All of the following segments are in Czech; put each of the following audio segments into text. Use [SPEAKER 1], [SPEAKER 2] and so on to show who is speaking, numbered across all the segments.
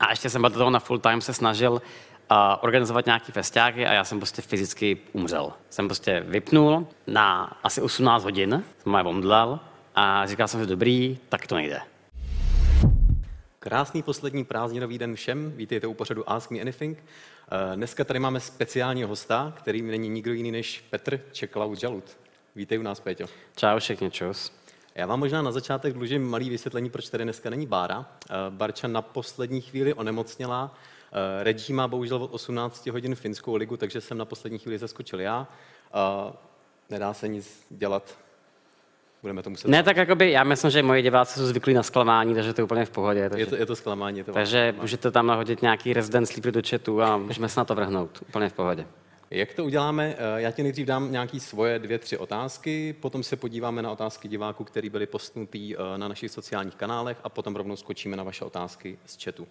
[SPEAKER 1] A ještě jsem do toho na full time se snažil uh, organizovat nějaký festiáky a já jsem prostě fyzicky umřel. Jsem prostě vypnul na asi 18 hodin, jsem je omdlel a říkal jsem si, dobrý, tak to nejde.
[SPEAKER 2] Krásný poslední prázdninový den všem, vítejte u pořadu Ask Me Anything. Eh, dneska tady máme speciálního hosta, kterým není nikdo jiný než Petr Čeklaut Žalut. Vítej u nás, Péťo.
[SPEAKER 1] Čau všichni, čus.
[SPEAKER 2] Já vám možná na začátek dlužím malý vysvětlení, proč tady dneska není Bára. Eh, Barča na poslední chvíli onemocněla. Eh, Reggie má bohužel od 18 hodin finskou ligu, takže jsem na poslední chvíli zaskočil já. Nedá se nic dělat, budeme to muset...
[SPEAKER 1] Ne, tak jakoby, já myslím, že moji diváci jsou zvyklí na zklamání, takže to je úplně v pohodě. Takže,
[SPEAKER 2] je, to, je to zklamání. Je to
[SPEAKER 1] takže můžete tam nahodit nějaký resident sleeper do chatu a můžeme se na to vrhnout. Úplně v pohodě.
[SPEAKER 2] Jak to uděláme? Eh, já ti nejdřív dám nějaké svoje dvě, tři otázky, potom se podíváme na otázky diváků, které byly postnutý eh, na našich sociálních kanálech a potom rovnou skočíme na vaše otázky z chatu.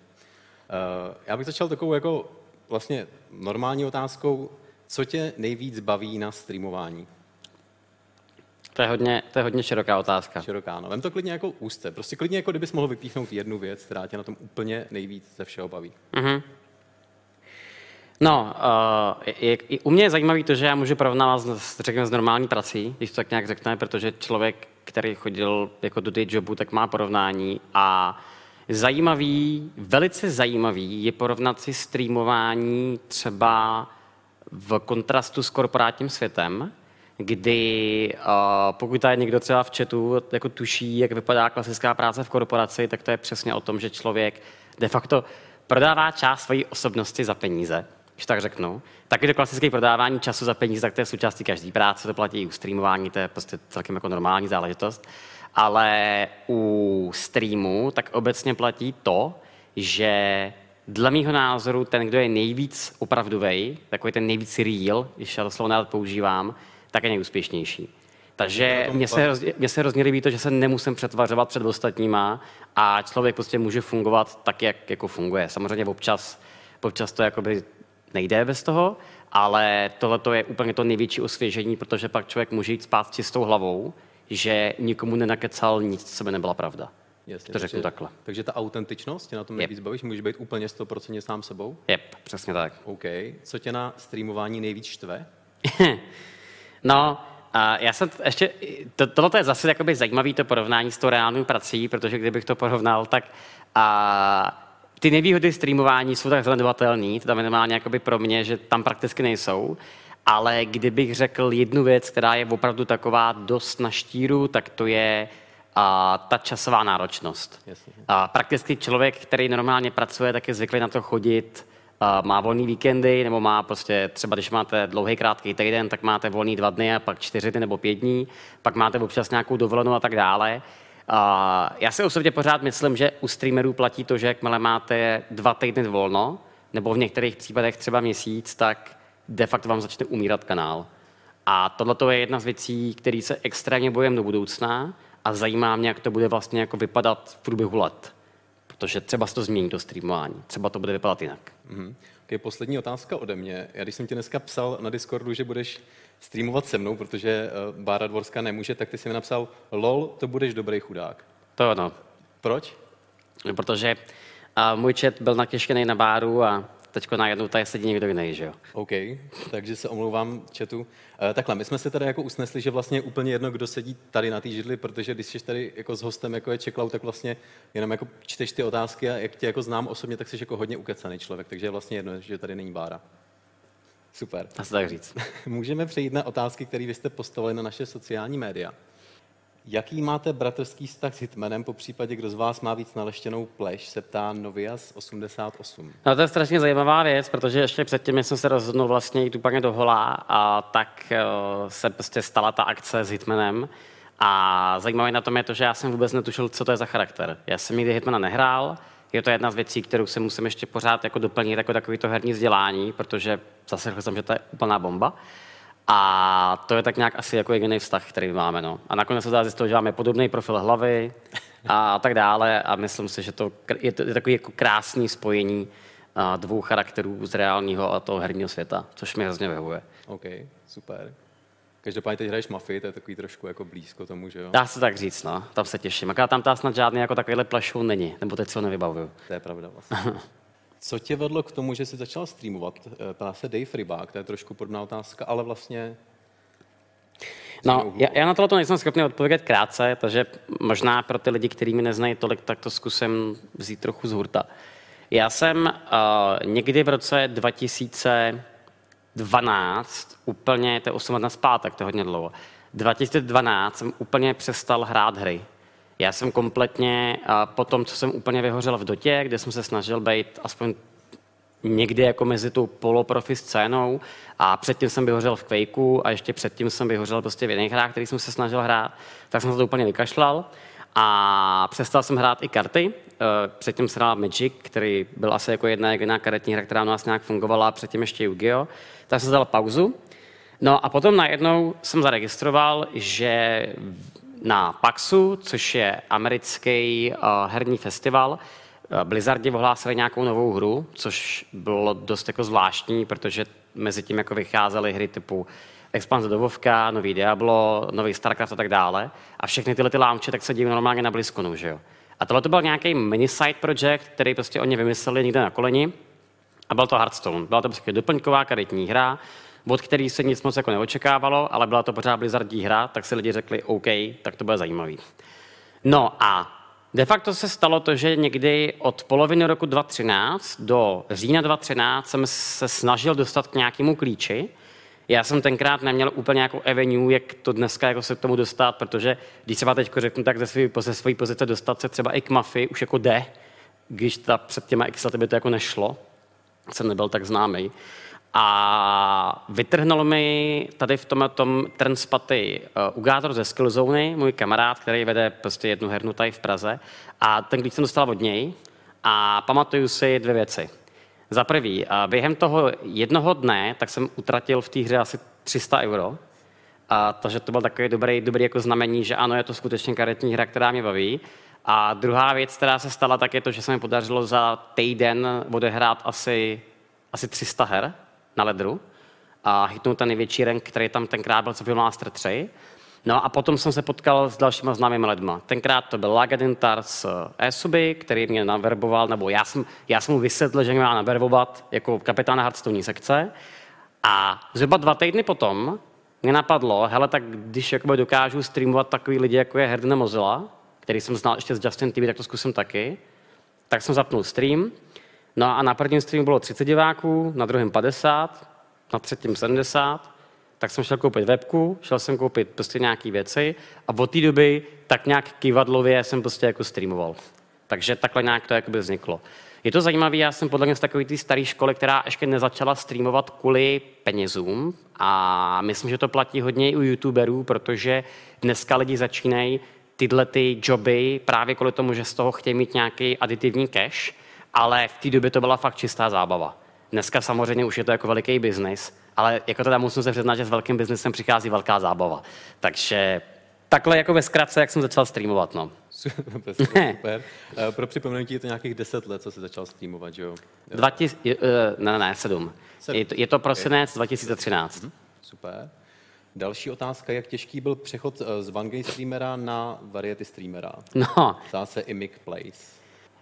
[SPEAKER 2] Eh, já bych začal takovou jako vlastně normální otázkou. Co tě nejvíc baví na streamování?
[SPEAKER 1] To je hodně, to je hodně široká otázka.
[SPEAKER 2] Široká, no. Vem to klidně jako úzce. Prostě klidně jako kdybys mohl vypíchnout jednu věc, která tě na tom úplně nejvíc ze všeho baví. Mm-hmm.
[SPEAKER 1] No, uh, je, je, u mě je zajímavé to, že já můžu porovnávat s, řekněme, s normální prací, když to tak nějak řekne, protože člověk, který chodil jako do day jobu, tak má porovnání a zajímavý, velice zajímavý je porovnat si streamování třeba v kontrastu s korporátním světem, kdy uh, pokud tady někdo třeba v chatu jako tuší, jak vypadá klasická práce v korporaci, tak to je přesně o tom, že člověk de facto prodává část své osobnosti za peníze, když tak řeknu. Taky to klasické prodávání času za peníze, tak to je součástí každé práce, to platí i u streamování, to je prostě celkem jako normální záležitost. Ale u streamu tak obecně platí to, že dle mého názoru ten, kdo je nejvíc opravdový, takový ten nejvíc real, když já to slovo používám, tak je nejúspěšnější. Takže mně se, mně se hrozně líbí to, že se nemusím přetvařovat před ostatníma a člověk prostě může fungovat tak, jak jako funguje. Samozřejmě občas, občas to jakoby nejde bez toho, ale tohle je úplně to největší osvěžení, protože pak člověk může jít spát s čistou hlavou, že nikomu nenakecal nic, co by nebyla pravda. Jasně, to řeknu takže, takhle.
[SPEAKER 2] Takže ta autentičnost tě na tom nejvíc yep. bavíš? Můžeš být úplně 100% sám sebou?
[SPEAKER 1] Jep, přesně tak.
[SPEAKER 2] OK. Co tě na streamování nejvíc štve?
[SPEAKER 1] No, a já jsem ještě, to, tohle je zase jakoby zajímavý to porovnání s tou reálnou prací, protože kdybych to porovnal, tak a, ty nevýhody streamování jsou tak zanedbatelné, to tam minimálně jakoby pro mě, že tam prakticky nejsou, ale kdybych řekl jednu věc, která je opravdu taková dost na štíru, tak to je a, ta časová náročnost. A, prakticky člověk, který normálně pracuje, tak je zvyklý na to chodit má volný víkendy, nebo má prostě třeba, když máte dlouhý, krátký týden, tak máte volný dva dny a pak čtyři dny nebo pět dní, pak máte občas nějakou dovolenou a tak dále. Já si osobně pořád myslím, že u streamerů platí to, že jakmile máte dva týdny volno, nebo v některých případech třeba měsíc, tak de facto vám začne umírat kanál. A tohle je jedna z věcí, který se extrémně bojem do budoucna a zajímá mě, jak to bude vlastně jako vypadat v průběhu let protože třeba se to změní to streamování, třeba to bude vypadat jinak. Mm-hmm.
[SPEAKER 2] Okay, poslední otázka ode mě. Já když jsem ti dneska psal na Discordu, že budeš streamovat se mnou, protože uh, Bára Dvorská nemůže, tak ty jsi mi napsal, lol, to budeš dobrý chudák.
[SPEAKER 1] To ano.
[SPEAKER 2] Proč?
[SPEAKER 1] Protože uh, můj chat byl natěškený na Báru a teď najednou tady sedí někdo jiný, že jo?
[SPEAKER 2] OK, takže se omlouvám chatu. Uh, takhle, my jsme se tady jako usnesli, že vlastně je úplně jedno, kdo sedí tady na té židli, protože když jsi tady jako s hostem, jako je Čeklau, tak vlastně jenom jako čteš ty otázky a jak tě jako znám osobně, tak jsi jako hodně ukecaný člověk, takže je vlastně jedno, že tady není Bára. Super.
[SPEAKER 1] A tak říct.
[SPEAKER 2] Můžeme přejít na otázky, které vy jste postavili na naše sociální média. Jaký máte bratrský vztah s Hitmanem, po případě, kdo z vás má víc naleštěnou pleš, se ptá Novias 88.
[SPEAKER 1] No to je strašně zajímavá věc, protože ještě předtím, jsem se rozhodnul vlastně jít úplně do hola, a tak uh, se prostě stala ta akce s Hitmanem. A zajímavé na tom je to, že já jsem vůbec netušil, co to je za charakter. Já jsem nikdy Hitmana nehrál, je to jedna z věcí, kterou se musím ještě pořád jako doplnit jako takový to herní vzdělání, protože zase jsem, že to je úplná bomba. A to je tak nějak asi jako jediný vztah, který máme. No. A nakonec se dá zjistit, že máme podobný profil hlavy a tak dále. A myslím si, že to je, to, je takový jako krásný spojení dvou charakterů z reálního a toho herního světa, což mi hrozně vyhovuje.
[SPEAKER 2] OK, super. Každopádně teď hraješ mafii, to je takový trošku jako blízko tomu, že jo?
[SPEAKER 1] Dá se tak říct, no. Tam se těším. Akorát tam ta snad žádný jako takovýhle plašou není, nebo teď se ho nevybavuju.
[SPEAKER 2] To je pravda vlastně. Co tě vedlo k tomu, že jsi začal streamovat? Eh, Ptá se Dave Rybák, to je trošku podobná otázka, ale vlastně...
[SPEAKER 1] No, já, já na tohle nejsem schopný odpovědět krátce, takže možná pro ty lidi, kteří mi neznají tolik, tak to zkusím vzít trochu z hurta. Já jsem uh, někdy v roce 2012, úplně, to je 8 let zpátek, to je hodně dlouho, 2012 jsem úplně přestal hrát hry. Já jsem kompletně, po tom, co jsem úplně vyhořel v dotě, kde jsem se snažil být aspoň někdy jako mezi tou poloprofi scénou a předtím jsem vyhořel v Quakeu a ještě předtím jsem vyhořel prostě v jiných hrách, který jsem se snažil hrát, tak jsem se to úplně vykašlal a přestal jsem hrát i karty. Eh, Předtím hrál Magic, který byl asi jako jedna jediná karetní hra, která u nás nějak fungovala, předtím ještě Yu-Gi-Oh! Tak jsem dal pauzu. No a potom najednou jsem zaregistroval, že na PAXu, což je americký uh, herní festival, eh, Blizzardi ohlásili nějakou novou hru, což bylo dost jako zvláštní, protože mezi tím jako vycházely hry typu expanze do Vovka, nový Diablo, nový Starcraft a tak dále. A všechny tyhle ty launche tak se dějí normálně na BlizzConu, že jo. A tohle to byl nějaký mini side project, který prostě oni vymysleli někde na koleni. A byl to Hearthstone. Byla to prostě doplňková karetní hra, od který se nic moc jako neočekávalo, ale byla to pořád Blizzardí hra, tak si lidi řekli, OK, tak to bude zajímavý. No a de facto se stalo to, že někdy od poloviny roku 2013 do října 2013 jsem se snažil dostat k nějakému klíči, já jsem tenkrát neměl úplně jako avenue, jak to dneska jako se k tomu dostat, protože když třeba teď řeknu, tak ze své svojí pozice dostat se třeba i k mafii už jako jde, když ta před těma x lety by to jako nešlo, jsem nebyl tak známý. A vytrhnul mi tady v tom, tom Transpaty uh, Ugátor ze Skillzone, můj kamarád, který vede prostě jednu hernu tady v Praze. A ten klíč jsem dostal od něj a pamatuju si dvě věci. Za prvý, a během toho jednoho dne, tak jsem utratil v té hře asi 300 euro. A, takže to byl takový dobrý, dobrý jako znamení, že ano, je to skutečně karetní hra, která mě baví. A druhá věc, která se stala, tak je to, že se mi podařilo za týden odehrát asi, asi 300 her na ledru a hitnout ten největší rank, který tam tenkrát byl, co byl Master 3. No a potom jsem se potkal s dalšíma známými lidma. Tenkrát to byl Lagadintar z Esuby, který mě naverboval, nebo já jsem, já jsem mu vysvětlil, že mě má naverbovat jako kapitána Hearthstone sekce. A zhruba dva týdny potom mě napadlo, hele, tak když jakoby dokážu streamovat takový lidi, jako je Herdina Mozilla, který jsem znal ještě z Justin TV, tak to zkusím taky. Tak jsem zapnul stream. No a na prvním streamu bylo 30 diváků, na druhém 50, na třetím 70, tak jsem šel koupit webku, šel jsem koupit prostě nějaké věci a od té doby tak nějak kývadlově jsem prostě jako streamoval. Takže takhle nějak to jakoby vzniklo. Je to zajímavé, já jsem podle mě z takové té staré školy, která ještě nezačala streamovat kvůli penězům a myslím, že to platí hodně i u youtuberů, protože dneska lidi začínají tyhle ty joby právě kvůli tomu, že z toho chtějí mít nějaký aditivní cash, ale v té době to byla fakt čistá zábava. Dneska samozřejmě už je to jako veliký biznis, ale jako teda musím se přiznat, že s velkým biznesem přichází velká zábava. Takže takhle jako ve zkratce, jak jsem začal streamovat, no.
[SPEAKER 2] super, super. Eh, Pro připomenutí je to nějakých 10 let, co jsi začal streamovat, že jo?
[SPEAKER 1] 20, uh, ne, ne, sedm.
[SPEAKER 2] Sedm.
[SPEAKER 1] Je to, je to prosinec 2013.
[SPEAKER 2] Super. Další otázka, jak těžký byl přechod eh, z Game streamera na variety streamera?
[SPEAKER 1] No,
[SPEAKER 2] Zdá se i Mick Plays.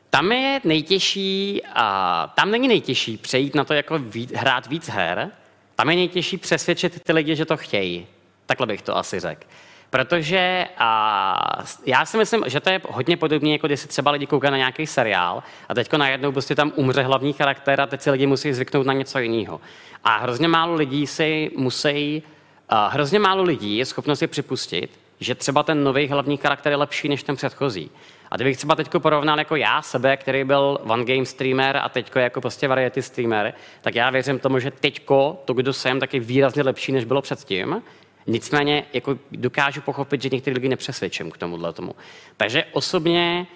[SPEAKER 1] tam je nejtěžší, a tam není nejtěžší přejít na to jako víc, hrát víc her, tam je nejtěžší přesvědčit ty lidi, že to chtějí. Takhle bych to asi řekl. Protože a, já si myslím, že to je hodně podobné, jako když si třeba lidi koukají na nějaký seriál a teďko najednou prostě tam umře hlavní charakter a teď si lidi musí zvyknout na něco jiného. A hrozně málo lidí si musí, a, hrozně málo lidí je schopno si připustit, že třeba ten nový hlavní charakter je lepší než ten předchozí. A kdybych třeba teď porovnal jako já sebe, který byl one game streamer a teďko jako prostě variety streamer, tak já věřím tomu, že teďko to, kdo jsem, tak je výrazně lepší, než bylo předtím. Nicméně jako dokážu pochopit, že některý lidi nepřesvědčím k tomuhle tomu. Takže osobně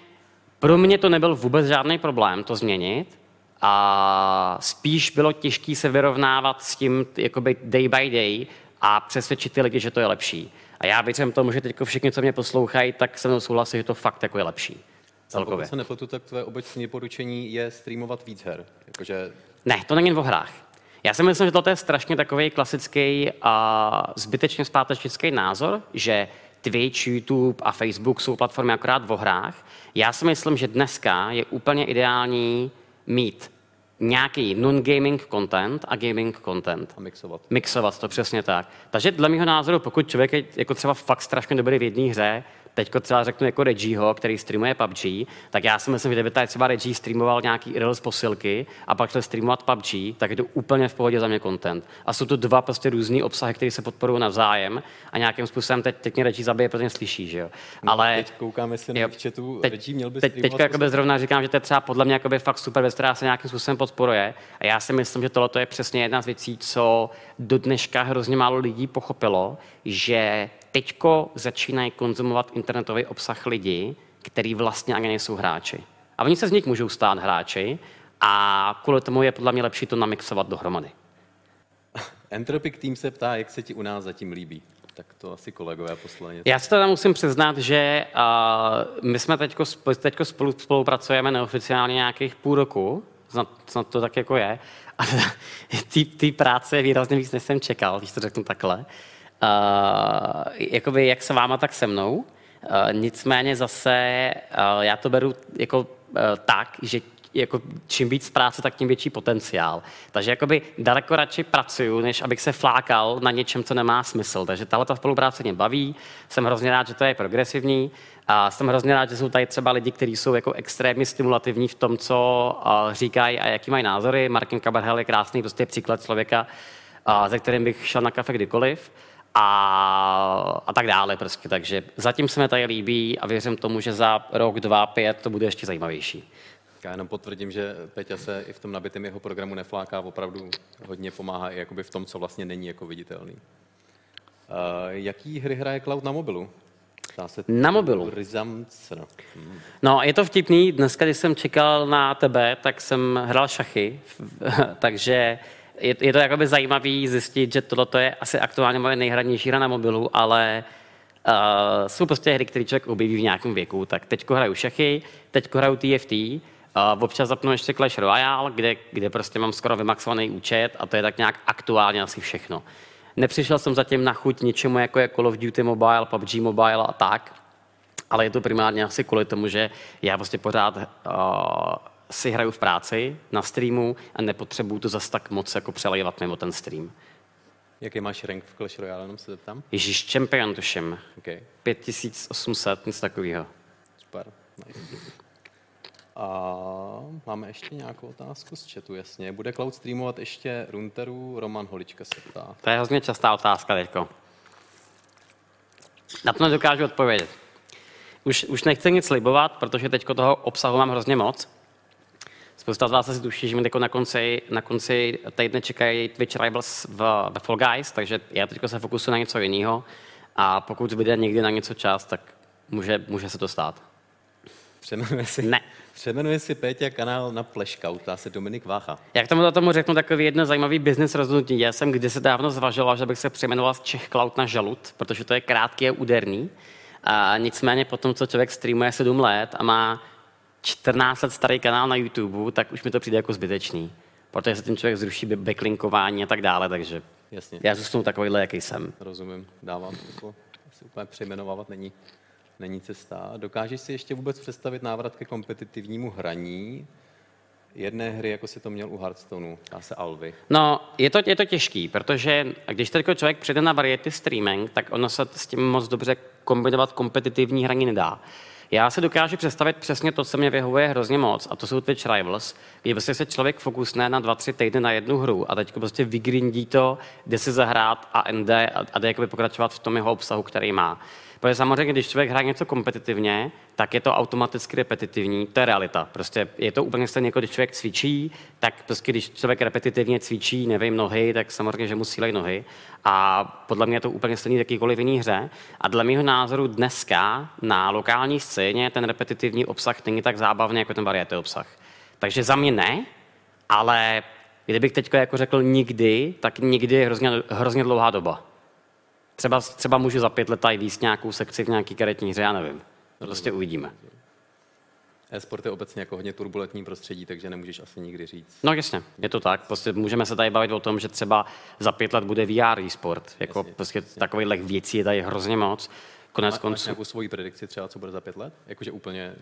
[SPEAKER 1] pro mě to nebyl vůbec žádný problém to změnit. A spíš bylo těžké se vyrovnávat s tím jakoby day by day a přesvědčit ty lidi, že to je lepší. A já věřím tomu, že teď všichni, co mě poslouchají, tak se mnou souhlasí, že to fakt jako je lepší. Celkově.
[SPEAKER 2] Pokud se nepletu, tak tvoje obecné doporučení je streamovat víc her. Jakože
[SPEAKER 1] Ne, to není o hrách. Já si myslím, že to je strašně takový klasický a zbytečně zpátečnický názor, že Twitch, YouTube a Facebook jsou platformy akorát v hrách. Já si myslím, že dneska je úplně ideální mít nějaký non-gaming content a gaming content.
[SPEAKER 2] A mixovat.
[SPEAKER 1] Mixovat to přesně tak. Takže dle mého názoru, pokud člověk je jako třeba fakt strašně dobrý v jedné hře, teďko třeba řeknu jako Reggieho, který streamuje PUBG, tak já si myslím, že kdyby tady třeba Reggie streamoval nějaký Reels posilky a pak chtěl streamovat PUBG, tak je to úplně v pohodě za mě content. A jsou to dva prostě různý obsahy, které se podporují navzájem a nějakým způsobem teď, teď mě Reggie zabije, protože mě slyší, že jo.
[SPEAKER 2] No,
[SPEAKER 1] Ale
[SPEAKER 2] teď koukáme si na chatu,
[SPEAKER 1] teď,
[SPEAKER 2] Reggie měl by
[SPEAKER 1] teď,
[SPEAKER 2] streamovat
[SPEAKER 1] teďka jakoby zrovna říkám, že to je třeba podle mě jakoby fakt super věc, která se nějakým způsobem podporuje. A já si myslím, že tohle je přesně jedna z věcí, co do dneška hrozně málo lidí pochopilo, že teďko začínají konzumovat internetový obsah lidi, který vlastně ani nejsou hráči. A oni se z nich můžou stát hráči a kvůli tomu je podle mě lepší to namixovat dohromady.
[SPEAKER 2] Entropic Team se ptá, jak se ti u nás zatím líbí. Tak to asi kolegové poslali.
[SPEAKER 1] Já si teda musím přiznat, že uh, my jsme teďko, teďko spolu, spolupracujeme neoficiálně nějakých půl roku, snad, snad to tak jako je, a té práce je výrazně víc, než jsem čekal, když to řeknu takhle. Uh, jakoby jak se váma, tak se mnou. Uh, nicméně zase uh, já to beru jako uh, tak, že jako čím víc práce, tak tím větší potenciál. Takže jakoby daleko radši pracuju, než abych se flákal na něčem, co nemá smysl. Takže tahle ta spolupráce mě baví, jsem hrozně rád, že to je progresivní a jsem hrozně rád, že jsou tady třeba lidi, kteří jsou jako extrémně stimulativní v tom, co říkají a jaký mají názory. Martin Kaberhel je krásný prostě příklad člověka, ze kterým bych šel na kafe kdykoliv a, a tak dále prostě. Takže zatím se mi tady líbí a věřím tomu, že za rok, dva, pět to bude ještě zajímavější.
[SPEAKER 2] Já jenom potvrdím, že Peťa se i v tom nabitém jeho programu nefláká, opravdu hodně pomáhá i jakoby v tom, co vlastně není jako viditelný. Uh, jaký hry hraje Cloud na mobilu?
[SPEAKER 1] se na mobilu.
[SPEAKER 2] Hmm.
[SPEAKER 1] No, je to vtipný. Dneska, když jsem čekal na tebe, tak jsem hrál šachy, takže je, je to jakoby zajímavý zjistit, že tohle je asi aktuálně moje nejhranější hra na mobilu, ale uh, jsou prostě hry, které člověk objeví v nějakém věku. Tak teď hraju šachy, teď hraju TFT, Uh, občas zapnu ještě Clash Royale, kde, kde prostě mám skoro vymaxovaný účet a to je tak nějak aktuálně asi všechno. Nepřišel jsem zatím na chuť něčemu, jako je Call of Duty Mobile, PUBG Mobile a tak, ale je to primárně asi kvůli tomu, že já prostě pořád uh, si hraju v práci, na streamu a nepotřebuju to zas tak moc jako přelejvat mimo ten stream.
[SPEAKER 2] Jaký máš rank v Clash Royale, jenom se zeptám?
[SPEAKER 1] Ježíš, champion tuším.
[SPEAKER 2] Okay.
[SPEAKER 1] 5800, nic takového.
[SPEAKER 2] Super. Nice. A máme ještě nějakou otázku z chatu, jasně. Bude cloud streamovat ještě Runteru? Roman Holička se ptá.
[SPEAKER 1] To je hrozně častá otázka teďko. Na to nedokážu odpovědět. Už, už nechci nic slibovat, protože teď toho obsahu mám hrozně moc. Spousta z vás asi tuší, že mi na konci, na konci týdne čekají Twitch Rivals v, ve Fall Guys, takže já teď se fokusuju na něco jiného a pokud bude někdy na něco čas, tak může, může se to stát.
[SPEAKER 2] Přemenuje si,
[SPEAKER 1] ne.
[SPEAKER 2] Přemenuje si Péťa kanál na Pleškout, ptá se Dominik Vácha.
[SPEAKER 1] Jak tomu, tomu řeknu takový jedno zajímavý business rozhodnutí. Já jsem kdysi dávno zvažoval, že bych se přejmenoval z Čech Cloud na Žalud, protože to je krátký a úderný. A nicméně potom, co člověk streamuje 7 let a má 14 let starý kanál na YouTube, tak už mi to přijde jako zbytečný. Protože se ten člověk zruší backlinkování a tak dále, takže
[SPEAKER 2] Jasně.
[SPEAKER 1] já zůstanu takovýhle, jaký jsem.
[SPEAKER 2] Rozumím, dávám to. Asi úplně přejmenovávat není není cesta. Dokážeš si ještě vůbec představit návrat ke kompetitivnímu hraní jedné hry, jako si to měl u Hearthstoneu, dá se Alvy?
[SPEAKER 1] No, je to, je to těžký, protože když teď člověk přijde na variety streaming, tak ono se s tím moc dobře kombinovat kompetitivní hraní nedá. Já se dokážu představit přesně to, co mě vyhovuje hrozně moc, a to jsou Twitch Rivals, kdy prostě se člověk fokusne na dva, tři týdny na jednu hru a teď prostě vygrindí to, jde si zahrát a ND a, a jde jakoby pokračovat v tom jeho obsahu, který má. Protože samozřejmě, když člověk hraje něco kompetitivně, tak je to automaticky repetitivní, to je realita. Prostě je to úplně stejné, jako když člověk cvičí, tak prostě když člověk repetitivně cvičí, nevím, nohy, tak samozřejmě, že mu sílejí nohy. A podle mě je to úplně stejný jakýkoliv jiný hře. A dle mého názoru dneska na lokální scéně ten repetitivní obsah není tak zábavný jako ten variety obsah. Takže za mě ne, ale kdybych teď jako řekl nikdy, tak nikdy je hrozně, hrozně dlouhá doba. Třeba, třeba můžu za pět let tady víc nějakou sekci v nějaký karetní hře, já nevím. Prostě uvidíme.
[SPEAKER 2] E-sport je obecně jako hodně turbulentní prostředí, takže nemůžeš asi nikdy říct.
[SPEAKER 1] No jasně, je to tak. Prostě můžeme se tady bavit o tom, že třeba za pět let bude VR e-sport. Jako
[SPEAKER 2] Jasně,
[SPEAKER 1] prostě takových věcí je tady hrozně moc. Konec
[SPEAKER 2] Má, máš
[SPEAKER 1] konců.
[SPEAKER 2] nějakou svoji predikci třeba, co bude za pět let? Jakože úplně,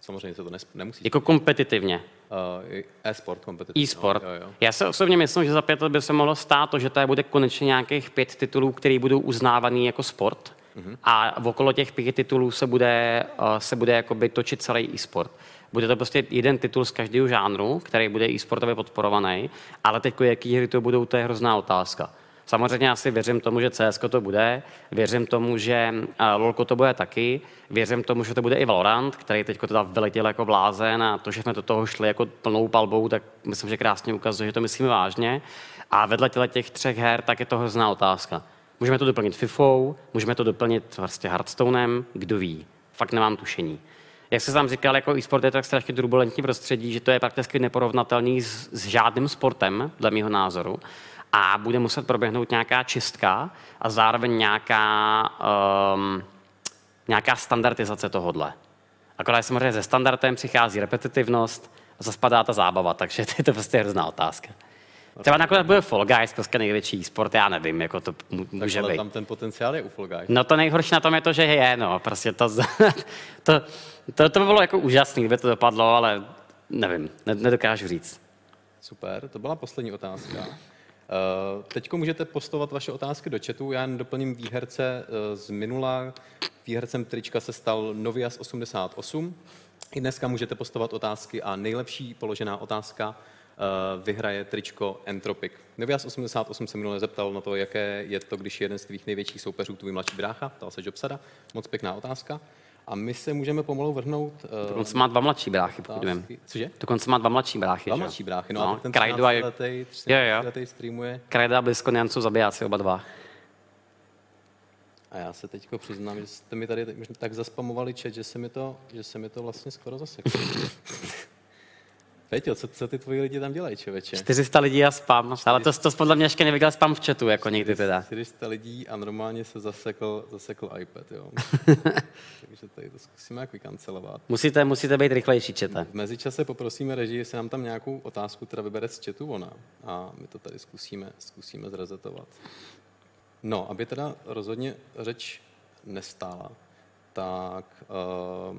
[SPEAKER 2] samozřejmě se to nes, nemusí.
[SPEAKER 1] Jako kompetitivně.
[SPEAKER 2] Uh, e-sport kompetitivní.
[SPEAKER 1] E-sport.
[SPEAKER 2] No, jo, jo.
[SPEAKER 1] Já se osobně myslím, že za pět let by se mohlo stát to, že tady bude konečně nějakých pět titulů, které budou uznávaný jako sport. Mm-hmm. A okolo těch pěti titulů se bude, uh, se bude jakoby točit celý e-sport. Bude to prostě jeden titul z každého žánru, který bude e-sportově podporovaný, ale teď jaký hry to budou, to je hrozná otázka. Samozřejmě já si věřím tomu, že CS to bude, věřím tomu, že uh, LoLko to bude taky, věřím tomu, že to bude i Valorant, který teď teda vyletěl jako blázen a to, že jsme do toho šli jako plnou palbou, tak myslím, že krásně ukazuje, že to myslíme vážně. A vedle těch třech her, tak je to hrozná otázka. Můžeme to doplnit FIFou, můžeme to doplnit vlastně Hearthstonem, kdo ví. Fakt nemám tušení. Jak se sám říkal, jako e-sport je tak strašně turbulentní prostředí, že to je prakticky neporovnatelný s, s žádným sportem, dle mého názoru. A bude muset proběhnout nějaká čistka a zároveň nějaká, um, nějaká standardizace tohodle. Akorát samozřejmě ze standardem přichází repetitivnost a zaspadá ta zábava, takže to je to prostě hrozná otázka. Třeba nakonec bude Fall Guys, prostě největší sport, já nevím, jako to
[SPEAKER 2] Tak
[SPEAKER 1] může
[SPEAKER 2] ale
[SPEAKER 1] být.
[SPEAKER 2] tam ten potenciál je u Fall Guys.
[SPEAKER 1] No to nejhorší na tom je to, že je, no, prostě to, to, to, to by bylo jako úžasný, kdyby to dopadlo, ale nevím, ne- nedokážu říct.
[SPEAKER 2] Super, to byla poslední otázka. Uh, Teď můžete postovat vaše otázky do chatu. Já jen doplním výherce eh, z minula. Výhercem trička se stal Novias 88. I dneska můžete postovat otázky a nejlepší položená otázka eh, vyhraje tričko Entropic. Novias 88 se minule zeptal na to, jaké je to, když je jeden z tvých největších soupeřů tvůj mladší brácha, ptal se Jobsada. Moc pěkná otázka. A my se můžeme pomalu vrhnout... eh,
[SPEAKER 1] Dokonce má dva mladší bráchy, pokud vím.
[SPEAKER 2] Cože?
[SPEAKER 1] Dokonce má dva mladší bráchy,
[SPEAKER 2] Dva
[SPEAKER 1] že
[SPEAKER 2] mladší bráchy, no,
[SPEAKER 1] no
[SPEAKER 2] a ten
[SPEAKER 1] Krajdu a
[SPEAKER 2] 13-letý,
[SPEAKER 1] Jo, jo.
[SPEAKER 2] 13-letý streamuje.
[SPEAKER 1] Krajda a Bliskonian jsou zabijáci oba dva.
[SPEAKER 2] A já se teď přiznám, že jste mi tady tak zaspamovali chat, že se mi to, že se mi to vlastně skoro zaseklo. Peťo, co, co ty tvoji lidi tam dělají, člověče?
[SPEAKER 1] 400 lidí a spam, ale to, to podle mě ještě neviděl spam v chatu, jako někdy teda.
[SPEAKER 2] 400 lidí a normálně se zasekl, zasekl iPad, jo. Takže tady to zkusíme jak vykancelovat.
[SPEAKER 1] Musíte, musíte být rychlejší, čete.
[SPEAKER 2] V mezičase poprosíme režii, jestli nám tam nějakou otázku teda vybere z chatu ona. A my to tady zkusíme, zkusíme zrezetovat. No, aby teda rozhodně řeč nestála, tak uh,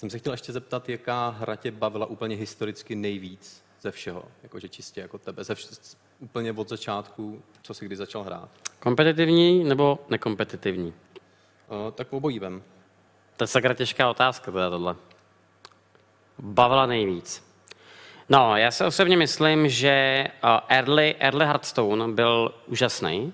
[SPEAKER 2] jsem se chtěl ještě zeptat, jaká hra tě bavila úplně historicky nejvíc ze všeho, jakože čistě jako tebe, ze vš- úplně od začátku, co jsi kdy začal hrát.
[SPEAKER 1] Kompetitivní nebo nekompetitivní?
[SPEAKER 2] Uh, tak obojí vem.
[SPEAKER 1] To je sakra těžká otázka, teda tohle. Bavila nejvíc. No, já si osobně myslím, že early, early Hearthstone byl úžasný,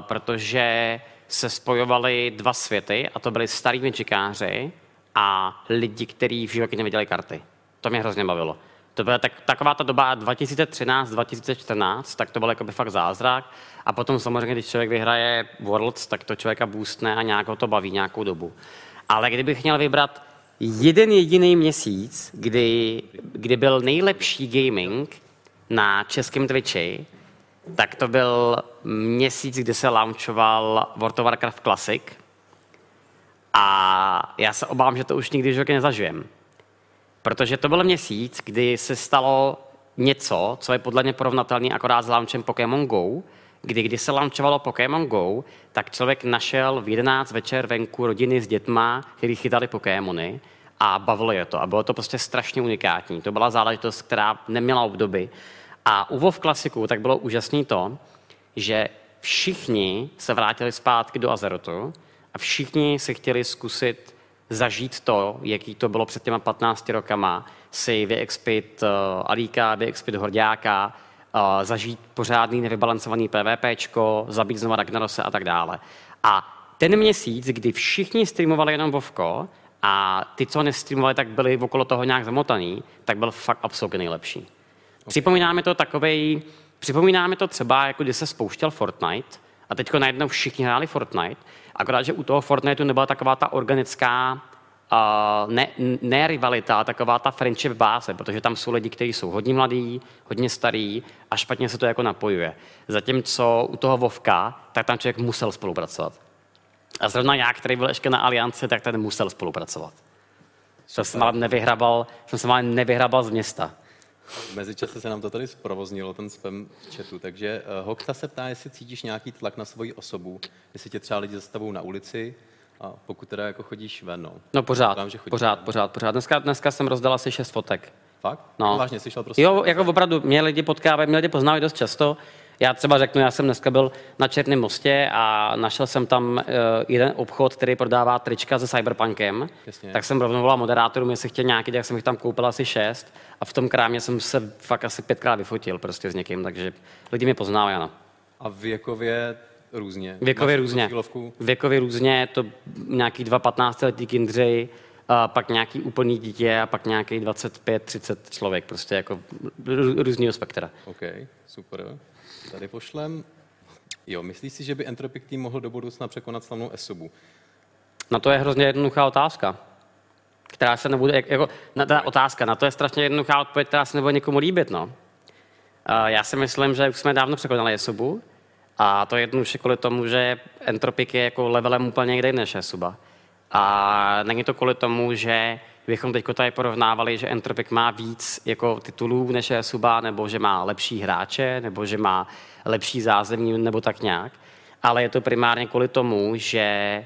[SPEAKER 1] protože se spojovaly dva světy, a to byli starý Magikáři a lidi, kteří v životě neviděli karty. To mě hrozně bavilo. To byla tak, taková ta doba 2013-2014, tak to byl jako by fakt zázrak. A potom samozřejmě, když člověk vyhraje Worlds, tak to člověka boostne a nějak ho to baví nějakou dobu. Ale kdybych měl vybrat jeden jediný měsíc, kdy, kdy byl nejlepší gaming na českém Twitchi, tak to byl měsíc, kdy se launchoval World of Warcraft Classic. A já se obávám, že to už nikdy v životě nezažijem. Protože to byl měsíc, kdy se stalo něco, co je podle mě porovnatelné akorát s launchem Pokémon Go, kdy když se launchovalo Pokémon Go, tak člověk našel v 11 večer venku rodiny s dětma, kteří chytali Pokémony a bavilo je to. A bylo to prostě strašně unikátní. To byla záležitost, která neměla obdoby. A u WoW klasiku tak bylo úžasné to, že všichni se vrátili zpátky do Azerotu a všichni si chtěli zkusit zažít to, jaký to bylo před těma 15 rokama, si vyexpit uh, Alíka, vyexpit Horďáka, uh, zažít pořádný nevybalancovaný PvPčko, zabít znova Ragnarose a tak dále. A ten měsíc, kdy všichni streamovali jenom Vovko a ty, co nestreamovali, tak byli okolo toho nějak zamotaný, tak byl fakt absolutně nejlepší. Okay. Připomíná mi to takovej, připomíná mi to třeba, jako když se spouštěl Fortnite a teďko najednou všichni hráli Fortnite, akorát, že u toho Fortniteu nebyla taková ta organická uh, ne, ne rivalita, taková ta friendship báze, protože tam jsou lidi, kteří jsou hodně mladí, hodně starý a špatně se to jako napojuje. Zatímco u toho Vovka, tak tam člověk musel spolupracovat. A zrovna já, který byl ještě na alianci, tak ten musel spolupracovat. Jsem se ale nevyhrabal, jsem se ale nevyhrabal z města.
[SPEAKER 2] Mezičase se nám to tady zprovoznilo, ten spam v chatu, takže uh, Hokta se ptá, jestli cítíš nějaký tlak na svoji osobu, jestli tě třeba lidi zastavují na ulici, a pokud teda jako chodíš ven, no.
[SPEAKER 1] No pořád,
[SPEAKER 2] Doufám, že chodíš
[SPEAKER 1] pořád,
[SPEAKER 2] ven.
[SPEAKER 1] pořád, pořád. Dneska, dneska jsem rozdal asi šest fotek.
[SPEAKER 2] Fakt?
[SPEAKER 1] No.
[SPEAKER 2] Vážně, jsi šel prostě...
[SPEAKER 1] Jo, jako opravdu, mě lidi potkávají, mě lidi poznávají dost často. Já třeba řeknu, já jsem dneska byl na Černém mostě a našel jsem tam uh, jeden obchod, který prodává trička se Cyberpunkem.
[SPEAKER 2] Jasně.
[SPEAKER 1] Tak jsem rovnou volal moderátorům, jestli chtěl nějaký, tak jsem jich tam koupil asi šest. A v tom krámě jsem se fakt asi pětkrát vyfotil prostě s někým, takže lidi mě poznávají, ano.
[SPEAKER 2] A věkově různě.
[SPEAKER 1] Věkově
[SPEAKER 2] Máš
[SPEAKER 1] různě. Věkově různě, to nějaký dva 15 letý kindřej, a pak nějaký úplný dítě a pak nějaký 25-30 člověk, prostě jako rů- různýho spektra.
[SPEAKER 2] OK, super. Tady pošlem. Jo, myslíš si, že by Entropic Team mohl do budoucna překonat slavnou Esobu?
[SPEAKER 1] Na to je hrozně jednoduchá otázka, která se nebude, jak- jako, na, ta otázka, na to je strašně jednoduchá odpověď, která se nebude někomu líbit, no. Já si myslím, že už jsme dávno překonali Esubu a to je jednoduše kvůli tomu, že Entropic je jako levelem úplně někde než Esuba. A není to kvůli tomu, že bychom teď tady porovnávali, že Entropic má víc jako titulů než Esuba, nebo že má lepší hráče, nebo že má lepší zázemí, nebo tak nějak. Ale je to primárně kvůli tomu, že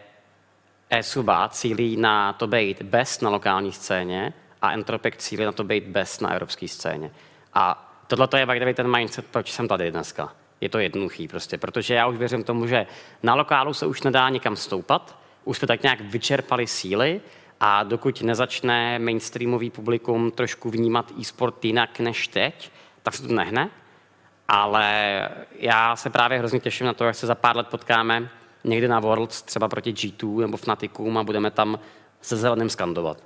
[SPEAKER 1] e-suba cílí na to být best na lokální scéně a Entropic cílí na to být best na evropské scéně. A tohle je by ten mindset, proč jsem tady dneska. Je to jednoduchý prostě, protože já už věřím tomu, že na lokálu se už nedá nikam stoupat, už jsme tak nějak vyčerpali síly a dokud nezačne mainstreamový publikum trošku vnímat e-sport jinak než teď, tak se to nehne. Ale já se právě hrozně těším na to, jak se za pár let potkáme někde na Worlds, třeba proti G2 nebo Fnaticům a budeme tam se zeleným skandovat.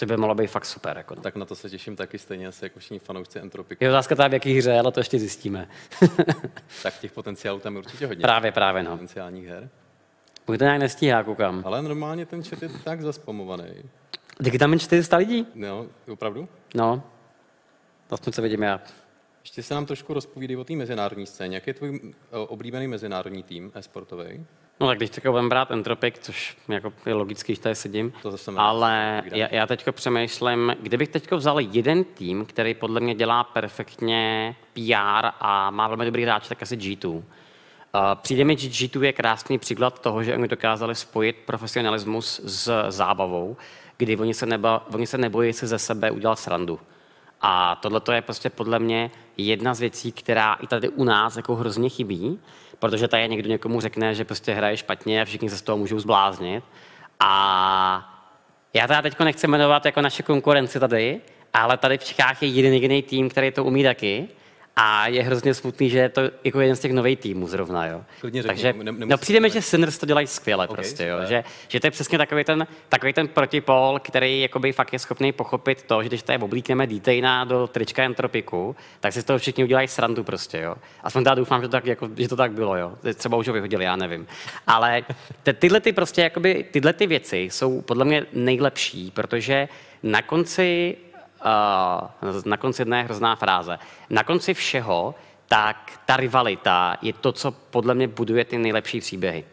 [SPEAKER 1] To by mohlo být fakt super. Jako no.
[SPEAKER 2] Tak na to se těším taky stejně asi jako všichni fanoušci Entropic.
[SPEAKER 1] Je otázka teda v jaký hře, ale to ještě zjistíme.
[SPEAKER 2] Tak těch potenciálů tam je určitě hodně.
[SPEAKER 1] právě, právě, no.
[SPEAKER 2] Potenciálních her.
[SPEAKER 1] Už to nějak nestíhá, koukám.
[SPEAKER 2] Ale normálně ten chat je tak zaspamovaný.
[SPEAKER 1] Teď tam je 400 lidí?
[SPEAKER 2] No, opravdu?
[SPEAKER 1] No. Vlastně co vidím já.
[SPEAKER 2] Ještě se nám trošku rozpovídej o té mezinárodní scéně. Jak je tvůj eh, oblíbený mezinárodní tým e-sportový?
[SPEAKER 1] No tak když teďka budeme brát Entropic, což jako je logický, že tady sedím,
[SPEAKER 2] To zase
[SPEAKER 1] ale já, já teďka přemýšlím, kdybych teďka vzal jeden tým, který podle mě dělá perfektně PR a má velmi dobrý hráč, tak asi G2. Přijde mi, že G2 je krásný příklad toho, že oni dokázali spojit profesionalismus s zábavou, kdy oni se, neba, oni se nebojí si ze sebe udělat srandu. A tohle je prostě podle mě jedna z věcí, která i tady u nás jako hrozně chybí, protože tady někdo někomu řekne, že prostě hraje špatně a všichni se z toho můžou zbláznit. A já teda teď nechci jmenovat jako naše konkurenci tady, ale tady v Čechách je jeden jediný tým, který to umí taky. A je hrozně smutný, že je to jako jeden z těch nových týmů zrovna, jo.
[SPEAKER 2] Klidně řekni,
[SPEAKER 1] Takže
[SPEAKER 2] ne-
[SPEAKER 1] no, přijde mi, že Sinners to dělají skvěle
[SPEAKER 2] Ok,
[SPEAKER 1] prostě, jo. Že, že to je přesně takový ten, takový ten protipol, který jakoby fakt je schopný pochopit to, že když tady oblíkneme Detaina do trička Entropiku, tak si z toho všichni udělají srandu prostě, jo. Aspoň já doufám, že to tak, jako, že to tak bylo, jo. Třeba už ho vyhodili, já nevím. Ale te, tyhle ty prostě, jakoby, tyhle ty věci jsou podle mě nejlepší, protože na konci na konci jedné hrozná fráze. Na konci všeho, tak ta rivalita je to, co podle mě buduje ty nejlepší příběhy.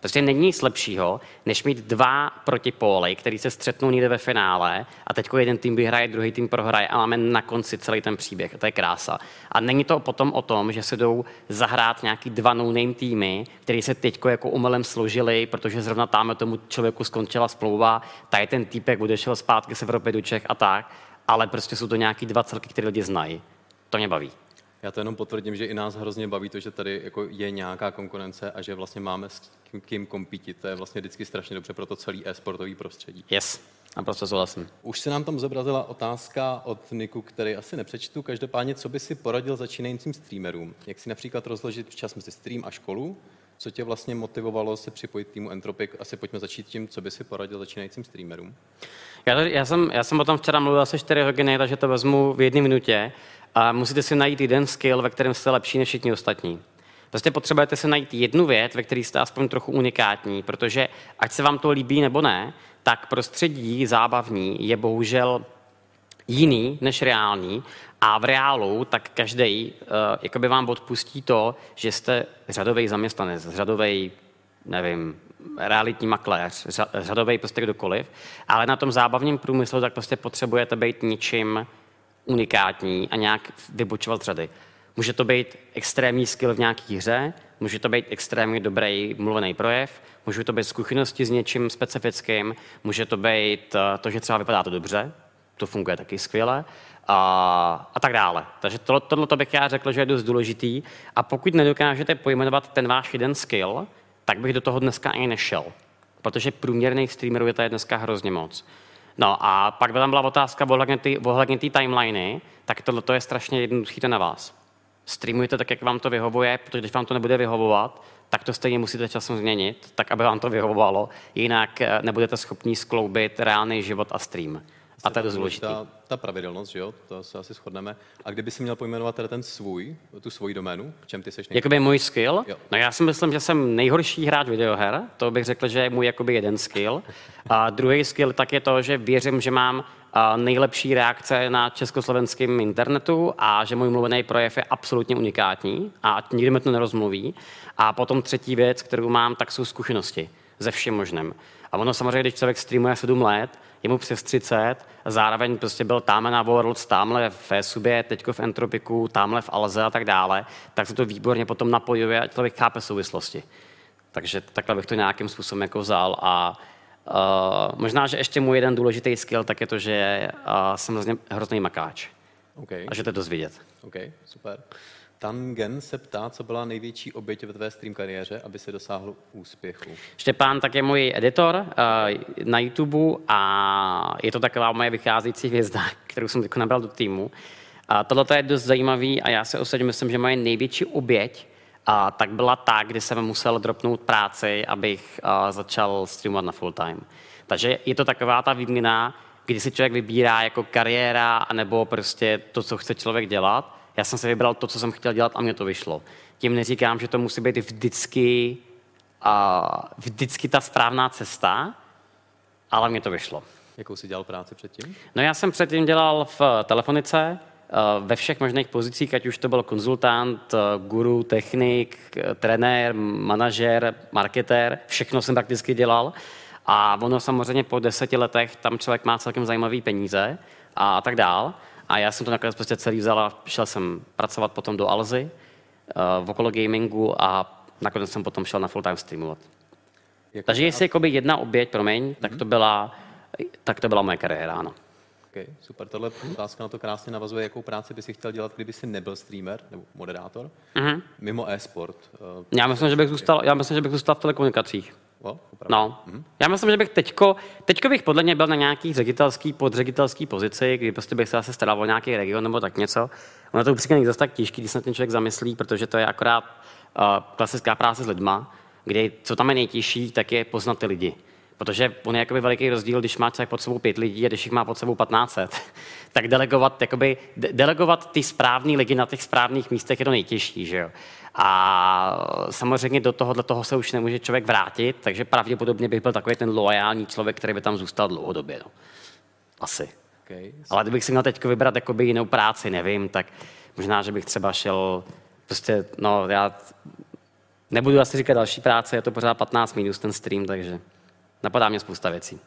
[SPEAKER 1] Prostě není nic lepšího, než mít dva protipóly, který se střetnou někde ve finále a teď jeden tým vyhraje, druhý tým prohraje a máme na konci celý ten příběh. A to je krása. A není to potom o tom, že se jdou zahrát nějaký dva no-name týmy, který se teď jako umelem složili, protože zrovna tam tomu člověku skončila splouva, tady ten týpek odešel zpátky z Evropy do Čech a tak, ale prostě jsou to nějaký dva celky, které lidi znají. To mě baví.
[SPEAKER 2] Já to jenom potvrdím, že i nás hrozně baví to, že tady jako je nějaká konkurence a že vlastně máme s kým, kým kompitit. To je vlastně vždycky strašně dobře pro to celý e-sportový prostředí.
[SPEAKER 1] Yes, naprosto souhlasím.
[SPEAKER 2] Už se nám tam zobrazila otázka od Niku, který asi nepřečtu. Každopádně, co by si poradil začínajícím streamerům? Jak si například rozložit včas mezi stream a školu? Co tě vlastně motivovalo se připojit k týmu Entropic? Asi pojďme začít tím, co by si poradil začínajícím streamerům.
[SPEAKER 1] Já, to, já, jsem, já jsem o tom včera mluvil asi 4 hodiny, takže to vezmu v jedné minutě. A musíte si najít jeden skill, ve kterém jste lepší než všichni ostatní. Prostě potřebujete si najít jednu věc, ve které jste aspoň trochu unikátní, protože ať se vám to líbí nebo ne, tak prostředí zábavní je bohužel jiný než reálný a v reálu tak každý uh, jakoby vám odpustí to, že jste řadový zaměstnanec, řadový nevím, realitní makléř, řadový prostě kdokoliv, ale na tom zábavním průmyslu tak prostě potřebujete být ničím unikátní a nějak vybočovat řady. Může to být extrémní skill v nějaké hře, může to být extrémně dobrý mluvený projev, může to být zkušenosti s něčím specifickým, může to být eh, to, že třeba vypadá to dobře, to funguje taky skvěle, a, a tak dále. Takže to, tohle to bych já řekl, že je dost důležitý. A pokud nedokážete pojmenovat ten váš jeden skill, tak bych do toho dneska ani nešel. Protože průměrných streamerů je tady dneska hrozně moc. No a pak by tam byla otázka ohledně té timeliny, tak tohle je strašně jednoduché to na vás. Streamujte tak, jak vám to vyhovuje, protože když vám to nebude vyhovovat, tak to stejně musíte časem změnit, tak aby vám to vyhovovalo, jinak eh, nebudete schopni skloubit reálný život a stream. A to je dost důležité.
[SPEAKER 2] Ta, ta pravidelnost, že jo, to se asi shodneme. A kdyby si měl pojmenovat teda ten svůj, tu svoji doménu, v čem ty seš nejlepší?
[SPEAKER 1] Jakoby můj skill? Jo. No já si myslím, že jsem nejhorší hráč videoher, to bych řekl, že je můj jakoby jeden skill. A druhý skill tak je to, že věřím, že mám nejlepší reakce na československém internetu a že můj mluvený projev je absolutně unikátní a nikdy mi to nerozmluví. A potom třetí věc, kterou mám, tak jsou zkušenosti ze všem možným. A ono samozřejmě, když člověk streamuje 7 let, je mu přes 30, zároveň prostě byl tamhle na Worlds, tamhle v Subě, teďko v Entropiku, tamhle v Alze a tak dále, tak se to výborně potom napojuje a člověk chápe souvislosti. Takže takhle bych to nějakým způsobem jako vzal a Uh, možná, že ještě můj jeden důležitý skill, tak je to, že uh, jsem hrozně, hrozný makáč.
[SPEAKER 2] Okay.
[SPEAKER 1] A že to je dost vidět.
[SPEAKER 2] OK, super. Tangen se ptá, co byla největší oběť ve tvé stream kariéře, aby se dosáhl úspěchu.
[SPEAKER 1] Štěpán tak je můj editor uh, na YouTube a je to taková moje vycházející hvězda, kterou jsem teď nabral do týmu. A tohle je dost zajímavý a já si osobně myslím, že moje největší oběť a tak byla ta, kdy jsem musel dropnout práci, abych uh, začal streamovat na full time. Takže je to taková ta výměna, kdy si člověk vybírá jako kariéra, nebo prostě to, co chce člověk dělat. Já jsem si vybral to, co jsem chtěl dělat a mě to vyšlo. Tím neříkám, že to musí být vždycky, uh, vždycky ta správná cesta, ale mě to vyšlo.
[SPEAKER 2] Jakou jsi dělal práci předtím?
[SPEAKER 1] No já jsem předtím dělal v telefonice, Eh, ve všech možných pozicích, ať už to byl konzultant, eh, guru, technik, eh, trenér, manažer, marketér, všechno jsem prakticky dělal. A ono samozřejmě po deseti letech tam člověk má celkem zajímavé peníze a tak dál. A já jsem to nakonec prostě celý vzal a šel jsem pracovat potom do Alzy v okolo gamingu a nakonec jsem potom šel na full time streamovat. Jak Takže jestli jakoby jedna oběť, promiň, mm-hmm. tak to byla, tak to byla moje kariéra, ano.
[SPEAKER 2] Okay, super. Tohle otázka na to krásně navazuje, jakou práci by si chtěl dělat, kdyby si nebyl streamer nebo moderátor, uh-huh. mimo e-sport.
[SPEAKER 1] Uh, já myslím, že bych zůstal, já myslím, že bych zůstal v telekomunikacích.
[SPEAKER 2] Oh,
[SPEAKER 1] no, uh-huh. já myslím, že bych teďko, teďko bych podle mě byl na nějaký ředitelský, podředitelský pozici, kdy prostě bych se zase staral o nějaký region nebo tak něco. Ono to upřímně není zase tak těžký, když se ten člověk zamyslí, protože to je akorát uh, klasická práce s lidma, kde co tam je nejtěžší, tak je poznat ty lidi. Protože on je jakoby veliký rozdíl, když má člověk pod sebou pět lidí a když jich má pod sebou 1500, tak delegovat, jakoby, de- delegovat ty správné lidi na těch správných místech je to nejtěžší. Že jo? A samozřejmě do tohohle toho se už nemůže člověk vrátit, takže pravděpodobně bych byl takový ten loajální člověk, který by tam zůstal dlouhodobě. No. Asi. Okay. Ale kdybych si měl teď vybrat jakoby jinou práci, nevím, tak možná, že bych třeba šel, prostě, no já nebudu asi říkat další práce, je to pořád 15 minus ten stream, takže... Napadá mě spousta věcí.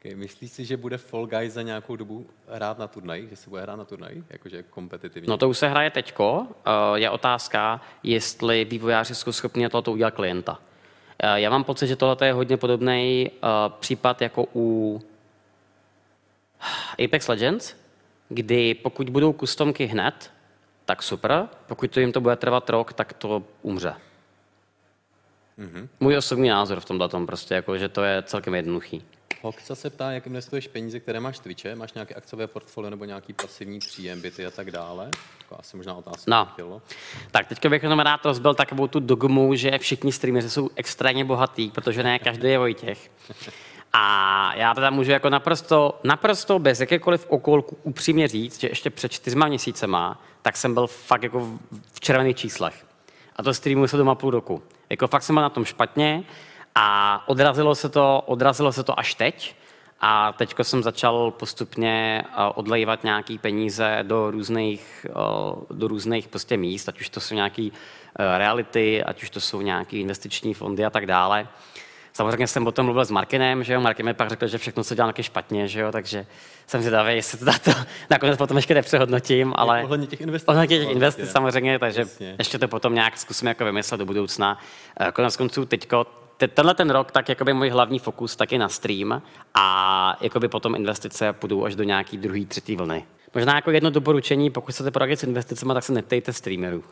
[SPEAKER 2] Okay, myslíš si, že bude Fall Guys za nějakou dobu hrát na turnaji, že se bude hrát na turnaji, jakože kompetitivně?
[SPEAKER 1] No to už se hraje teďko. Eh, je otázka, jestli vývojáři jsou schopni to udělat klienta. Eh, já mám pocit, že tohle je hodně podobný eh, případ jako u Apex Legends, kdy pokud budou customky hned, tak super. Pokud to jim to bude trvat rok, tak to umře. Mm-hmm. Můj osobní názor v tomhle tom prostě, jako, že to je celkem jednoduchý.
[SPEAKER 2] Hokca se ptá, jak investuješ peníze, které máš Twitche, máš nějaké akciové portfolio nebo nějaký pasivní příjem, byty a tak dále? Jako asi možná otázka.
[SPEAKER 1] No. Chtělo. Tak teďka bych jenom rád rozbil takovou tu dogmu, že všichni streameři jsou extrémně bohatý, protože ne každý je Vojtěch. A já teda můžu jako naprosto, naprosto bez jakékoliv okolku upřímně říct, že ještě před čtyřma měsícema, tak jsem byl fakt jako v červených číslech. A to streamuji se doma půl roku. Jako fakt jsem byl na tom špatně a odrazilo se to, odrazilo se to až teď. a teď jsem začal postupně uh, odlejvat nějaký peníze do různých, uh, do různých prostě míst, ať už to jsou nějaký uh, reality, ať už to jsou nějaký investiční fondy a tak dále. Samozřejmě jsem o tom mluvil s Markinem, že jo, Markin mi pak řekl, že všechno se dělá nějaké špatně, že jo, takže jsem zvědavý, jestli to, to nakonec potom ještě nepřehodnotím, ale...
[SPEAKER 2] Ohledně těch investic.
[SPEAKER 1] Ohledně těch investic samozřejmě, takže Jasně. ještě to potom nějak zkusím jako vymyslet do budoucna. Konec konců teďko, tenhle ten rok, tak jakoby můj hlavní fokus taky na stream a jakoby potom investice půjdou až do nějaký druhý, třetí vlny. Možná jako jedno doporučení, pokud chcete poradit s investicemi, tak se neptejte streamerů.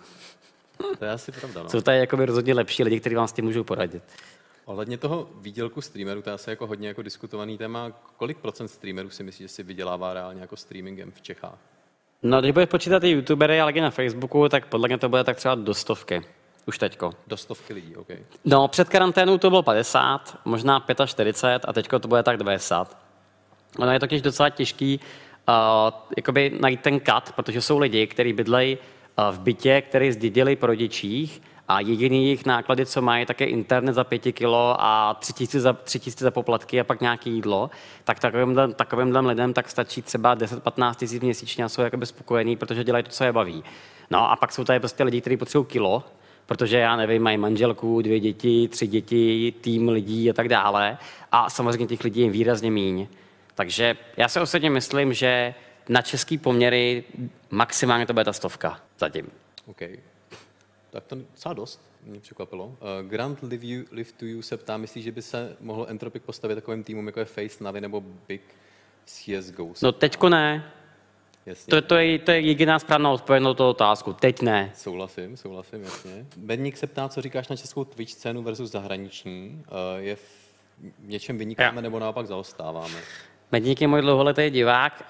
[SPEAKER 2] To je asi pravda. No.
[SPEAKER 1] Jsou tady jakoby rozhodně lepší lidi, kteří vám s tím můžou poradit.
[SPEAKER 2] Ohledně toho výdělku streamerů, to je asi jako hodně jako diskutovaný téma. Kolik procent streamerů si myslíš, že si vydělává reálně jako streamingem v Čechách?
[SPEAKER 1] No, když budeš počítat i youtubery, ale i na Facebooku, tak podle mě to bude tak třeba do stovky. Už teďko.
[SPEAKER 2] Do stovky lidí, OK.
[SPEAKER 1] No, před karanténou to bylo 50, možná 45 a teďko to bude tak 90. Ono je totiž docela těžký uh, jakoby najít ten kat, protože jsou lidi, kteří bydlejí uh, v bytě, který zdědili po rodičích a jediný jejich náklady, co mají, tak je internet za pěti kilo a tři tisíce za, tři tisíce za poplatky a pak nějaké jídlo, tak takovým, takovým lidem tak stačí třeba 10-15 tisíc měsíčně a jsou jakoby spokojení, protože dělají to, co je baví. No a pak jsou tady prostě lidi, kteří potřebují kilo, protože já nevím, mají manželku, dvě děti, tři děti, tým lidí a tak dále. A samozřejmě těch lidí je výrazně míň. Takže já si osobně myslím, že na český poměry maximálně to bude ta stovka zatím.
[SPEAKER 2] Okay. Tak to docela dost, mě překvapilo. Uh, Grant Live, you, Live to You se ptá, myslí, že by se mohl Entropic postavit takovým týmům, jako je Face, Navi nebo Big CSGO?
[SPEAKER 1] No teďko ne. Jasně. To, to, je, to je jediná správná odpověď na tu otázku. Teď ne.
[SPEAKER 2] Souhlasím, souhlasím, jasně. Benník se ptá, co říkáš na českou Twitch scénu versus zahraniční. Uh, je v něčem vynikáme ja. nebo naopak zaostáváme?
[SPEAKER 1] Medník je můj dlouholetý divák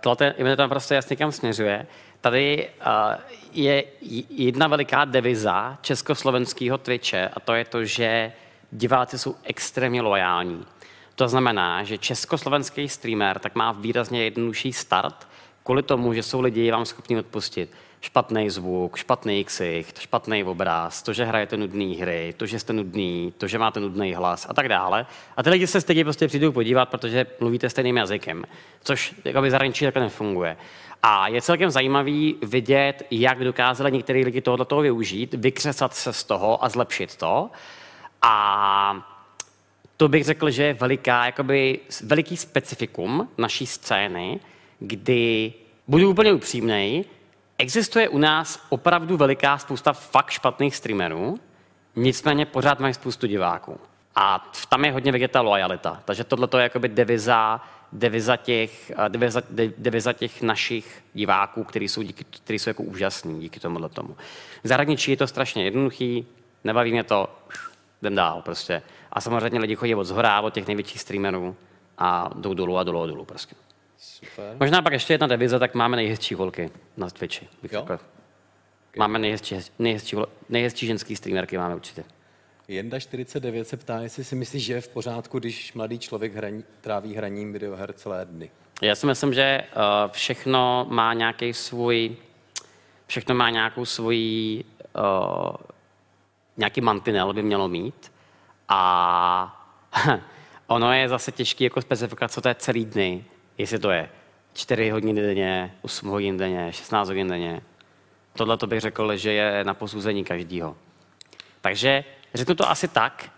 [SPEAKER 1] tohle mě tam prostě jasně kam směřuje. Tady uh, je jedna veliká deviza československého Twitche a to je to, že diváci jsou extrémně loajální. To znamená, že československý streamer tak má výrazně jednodušší start, kvůli tomu, že jsou lidi vám schopni odpustit špatný zvuk, špatný ksicht, špatný obraz, to, že hrajete nudné hry, to, že jste nudný, to, že máte nudný hlas a tak dále. A ty lidi se stejně prostě přijdou podívat, protože mluvíte stejným jazykem, což jakoby zahraničí takhle nefunguje. A je celkem zajímavý vidět, jak dokázali některé lidi tohoto využít, vykřesat se z toho a zlepšit to. A to bych řekl, že je veliká, jakoby, veliký specifikum naší scény, kdy, budu úplně upřímnej, existuje u nás opravdu veliká spousta fakt špatných streamerů, nicméně pořád mají spoustu diváků. A tam je hodně vidět ta lojalita. Takže tohle je jakoby deviza, deviza, těch, deviza, deviza těch našich diváků, kteří jsou, díky, který jsou jako úžasní díky tomuhle tomu. V zahraničí je to strašně jednoduchý, nebaví mě to, jdem dál prostě. A samozřejmě lidi chodí od zhora, od těch největších streamerů a jdou dolů a dolů a dolů prostě. Super. Možná pak ještě jedna devize, tak máme nejhezčí holky na Twitchi. Bych jo? Okay. Máme nejhezčí, nejhezčí, nejhezčí ženský streamerky, máme určitě.
[SPEAKER 2] Jenda 49 se ptá, jestli si myslíš, že je v pořádku, když mladý člověk hraní, tráví hraním videoher celé dny.
[SPEAKER 1] Já si myslím, že uh, všechno má nějaký svůj, všechno má nějakou svoji, uh, nějaký mantinel by mělo mít. A ono je zase těžké jako specifikovat, co to je celý dny jestli to je 4 hodiny denně, 8 hodin denně, 16 hodin denně. Tohle to bych řekl, že je na posouzení každého. Takže řeknu to asi tak,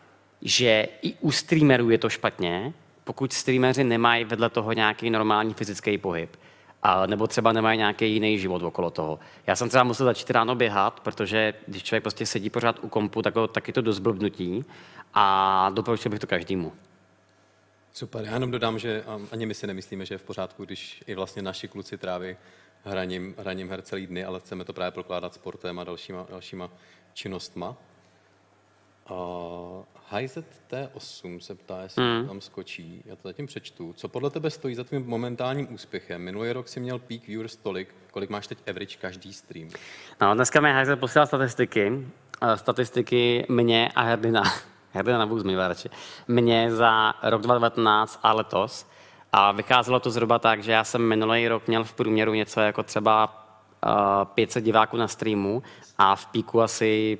[SPEAKER 1] že i u streamerů je to špatně, pokud streameři nemají vedle toho nějaký normální fyzický pohyb. A, nebo třeba nemají nějaký jiný život okolo toho. Já jsem třeba musel začít ráno běhat, protože když člověk prostě sedí pořád u kompu, tak, tak je to dost blbnutí a doporučil bych to každému.
[SPEAKER 2] Super, já jenom dodám, že ani my si nemyslíme, že je v pořádku, když i vlastně naši kluci tráví hraním, hraním her celý dny, ale chceme to právě prokládat sportem a dalšíma, dalšíma činnostma. Uh, HZT8 se ptá, jestli hmm. tam skočí. Já to zatím přečtu. Co podle tebe stojí za tvým momentálním úspěchem? Minulý rok si měl peak viewers tolik, kolik máš teď average každý stream?
[SPEAKER 1] No, dneska mi HZ posílal statistiky. Statistiky mě a Herdina Herdina na mi radši, mě za rok 2019 a letos. A vycházelo to zhruba tak, že já jsem minulý rok měl v průměru něco jako třeba uh, eh, 500 diváků na streamu a v píku asi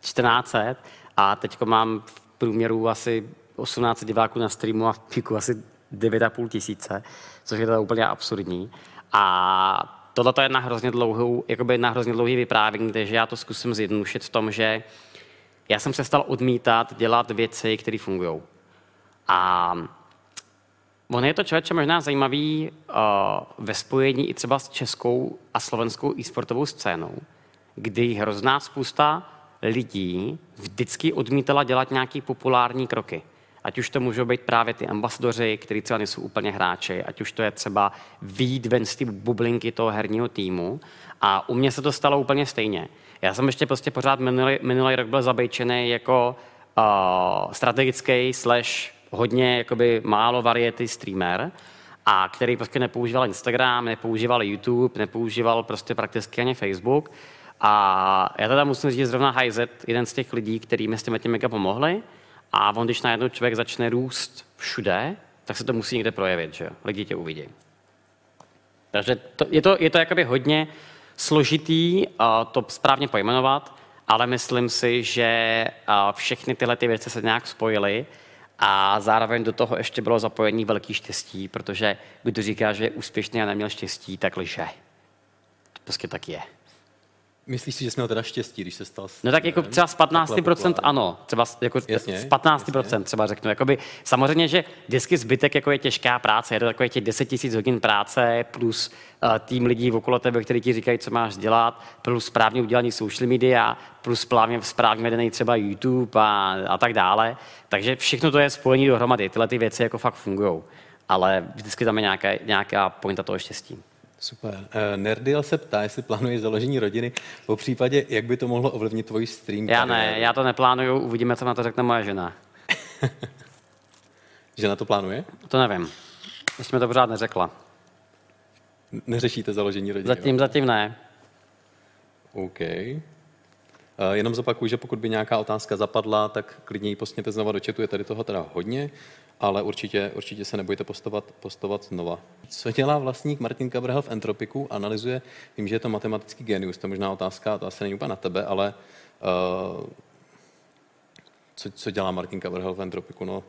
[SPEAKER 1] 1400 a teď mám v průměru asi 18 diváků na streamu a v píku asi 9,5 tisíce, což je teda úplně absurdní. A tohle je na hrozně dlouhou, jakoby na hrozně dlouhý vyprávění, takže já to zkusím zjednodušit v tom, že já jsem se stal odmítat dělat věci, které fungují. A On je to člověče možná zajímavý uh, ve spojení i třeba s českou a slovenskou e-sportovou scénou, kdy hrozná spousta lidí vždycky odmítala dělat nějaký populární kroky. Ať už to můžou být právě ty ambasadoři, kteří třeba nejsou úplně hráči, ať už to je třeba výjít ven z té bublinky toho herního týmu. A u mě se to stalo úplně stejně. Já jsem ještě prostě pořád minulý, minulý rok byl zabejčený jako uh, strategický slash hodně jakoby málo variety streamer, a který prostě nepoužíval Instagram, nepoužíval YouTube, nepoužíval prostě prakticky ani Facebook. A já teda musím říct, že zrovna Hyzet, jeden z těch lidí, který mi s těmi mega pomohli, a on, když najednou člověk začne růst všude, tak se to musí někde projevit, že Lidi tě uvidí. Takže to, je to, je to jakoby hodně složitý to správně pojmenovat, ale myslím si, že všechny tyhle ty věci se nějak spojily a zároveň do toho ještě bylo zapojení velký štěstí, protože kdo říká, že je úspěšný a neměl štěstí, tak lže. To prostě tak je.
[SPEAKER 2] Myslíš si, že jsme měl teda štěstí, když se stal...
[SPEAKER 1] No tak jako třeba z 15% ano, třeba jako jasně, z 15% jasně. třeba řeknu. Jakoby, samozřejmě, že vždycky zbytek jako je těžká práce, je to takové těch 10 000 hodin práce plus uh, tým lidí okolo tebe, kteří ti říkají, co máš dělat, plus správně udělaný social media, plus správně, správně vedený třeba YouTube a, a tak dále. Takže všechno to je spojení dohromady. Tyhle ty věci jako fakt fungují. Ale vždycky tam je nějaká, nějaká pointa toho štěstí.
[SPEAKER 2] Super. Uh, Nerdiel se ptá, jestli plánuješ založení rodiny, po případě, jak by to mohlo ovlivnit tvůj stream.
[SPEAKER 1] Já ne, já to neplánuju, uvidíme, co na to řekne moje žena.
[SPEAKER 2] žena to plánuje?
[SPEAKER 1] To nevím. Ještě mi to pořád neřekla.
[SPEAKER 2] Neřešíte založení rodiny?
[SPEAKER 1] Zatím, jo? zatím ne.
[SPEAKER 2] OK. Uh, jenom zopakuju, že pokud by nějaká otázka zapadla, tak klidně ji postněte znova do chatu, je tady toho teda hodně ale určitě, určitě se nebojte postovat, postovat znova. Co dělá vlastník Martin Kabrhel v Entropiku? Analyzuje, vím, že je to matematický genius, to je možná otázka, to asi není úplně na tebe, ale uh, co, co dělá Martin Kabrhel v Entropiku? No,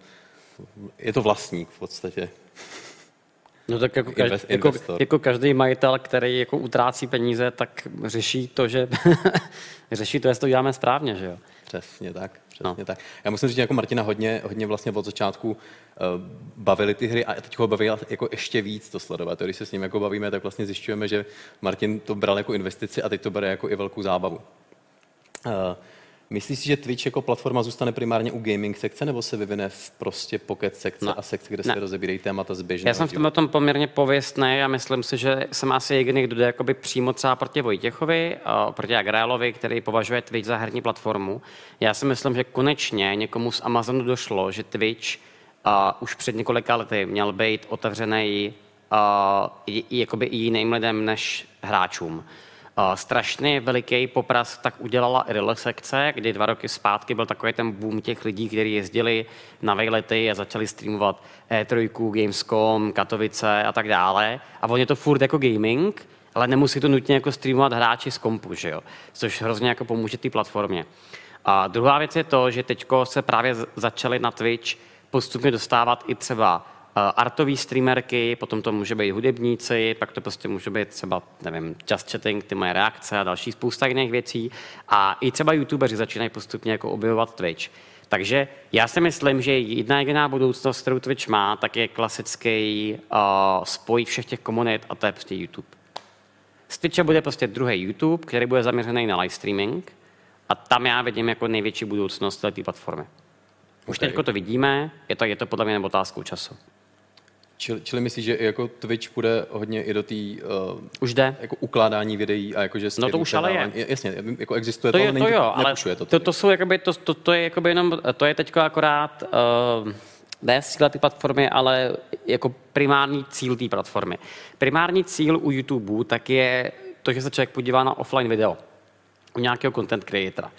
[SPEAKER 2] je to vlastník v podstatě.
[SPEAKER 1] No tak jako, každý, jako, jako každý majitel, který jako utrácí peníze, tak řeší to, že řeší to, jestli to děláme správně, že jo?
[SPEAKER 2] Přesně tak, přesně no. tak. Já musím říct, že jako Martina hodně, hodně vlastně od začátku uh, bavili ty hry a teď ho baví jako ještě víc to sledovat. Když se s ním jako bavíme, tak vlastně zjišťujeme, že Martin to bral jako investici a teď to bere jako i velkou zábavu. Uh, Myslíš si, že Twitch jako platforma zůstane primárně u gaming sekce, nebo se vyvine v prostě pocket sekce no. a sekce, kde ne. se rozebírají témata z běžného
[SPEAKER 1] Já jsem v tom, tom poměrně pověstný a myslím si, že jsem asi jediný, kdo jde jakoby přímo třeba proti Vojtěchovi, proti Agrálovi, který považuje Twitch za herní platformu. Já si myslím, že konečně někomu z Amazonu došlo, že Twitch uh, už před několika lety měl být otevřený uh, jakoby i jiným lidem než hráčům strašně veliký popras tak udělala i sekce, kdy dva roky zpátky byl takový ten boom těch lidí, kteří jezdili na vejlety a začali streamovat E3, Gamescom, Katovice a tak dále. A on je to furt jako gaming, ale nemusí to nutně jako streamovat hráči z kompu, že jo? což hrozně jako pomůže té platformě. A druhá věc je to, že teď se právě začaly na Twitch postupně dostávat i třeba artový streamerky, potom to může být hudebníci, pak to prostě může být třeba, nevím, just chatting, ty moje reakce a další spousta jiných věcí. A i třeba youtubeři začínají postupně jako objevovat Twitch. Takže já si myslím, že jedna jediná budoucnost, kterou Twitch má, tak je klasický uh, spoj všech těch komunit a to je prostě YouTube. Z Twitche bude prostě druhý YouTube, který bude zaměřený na live streaming a tam já vidím jako největší budoucnost té platformy. Už okay. teď to vidíme, je to, je to podle mě otázkou času.
[SPEAKER 2] Čili, čili myslíš, že jako Twitch půjde hodně i do té uh,
[SPEAKER 1] už jde
[SPEAKER 2] jako ukládání videí a jakože
[SPEAKER 1] No to už ale je.
[SPEAKER 2] Jasně, jako existuje
[SPEAKER 1] to,
[SPEAKER 2] to,
[SPEAKER 1] je,
[SPEAKER 2] to
[SPEAKER 1] jo, ale
[SPEAKER 2] to,
[SPEAKER 1] to, to, jsou jakoby, to, to, to, je jakoby jenom, to je teď akorát uh, ne síla ty platformy, ale jako primární cíl té platformy. Primární cíl u YouTube tak je to, že se člověk podívá na offline video u nějakého content creatora.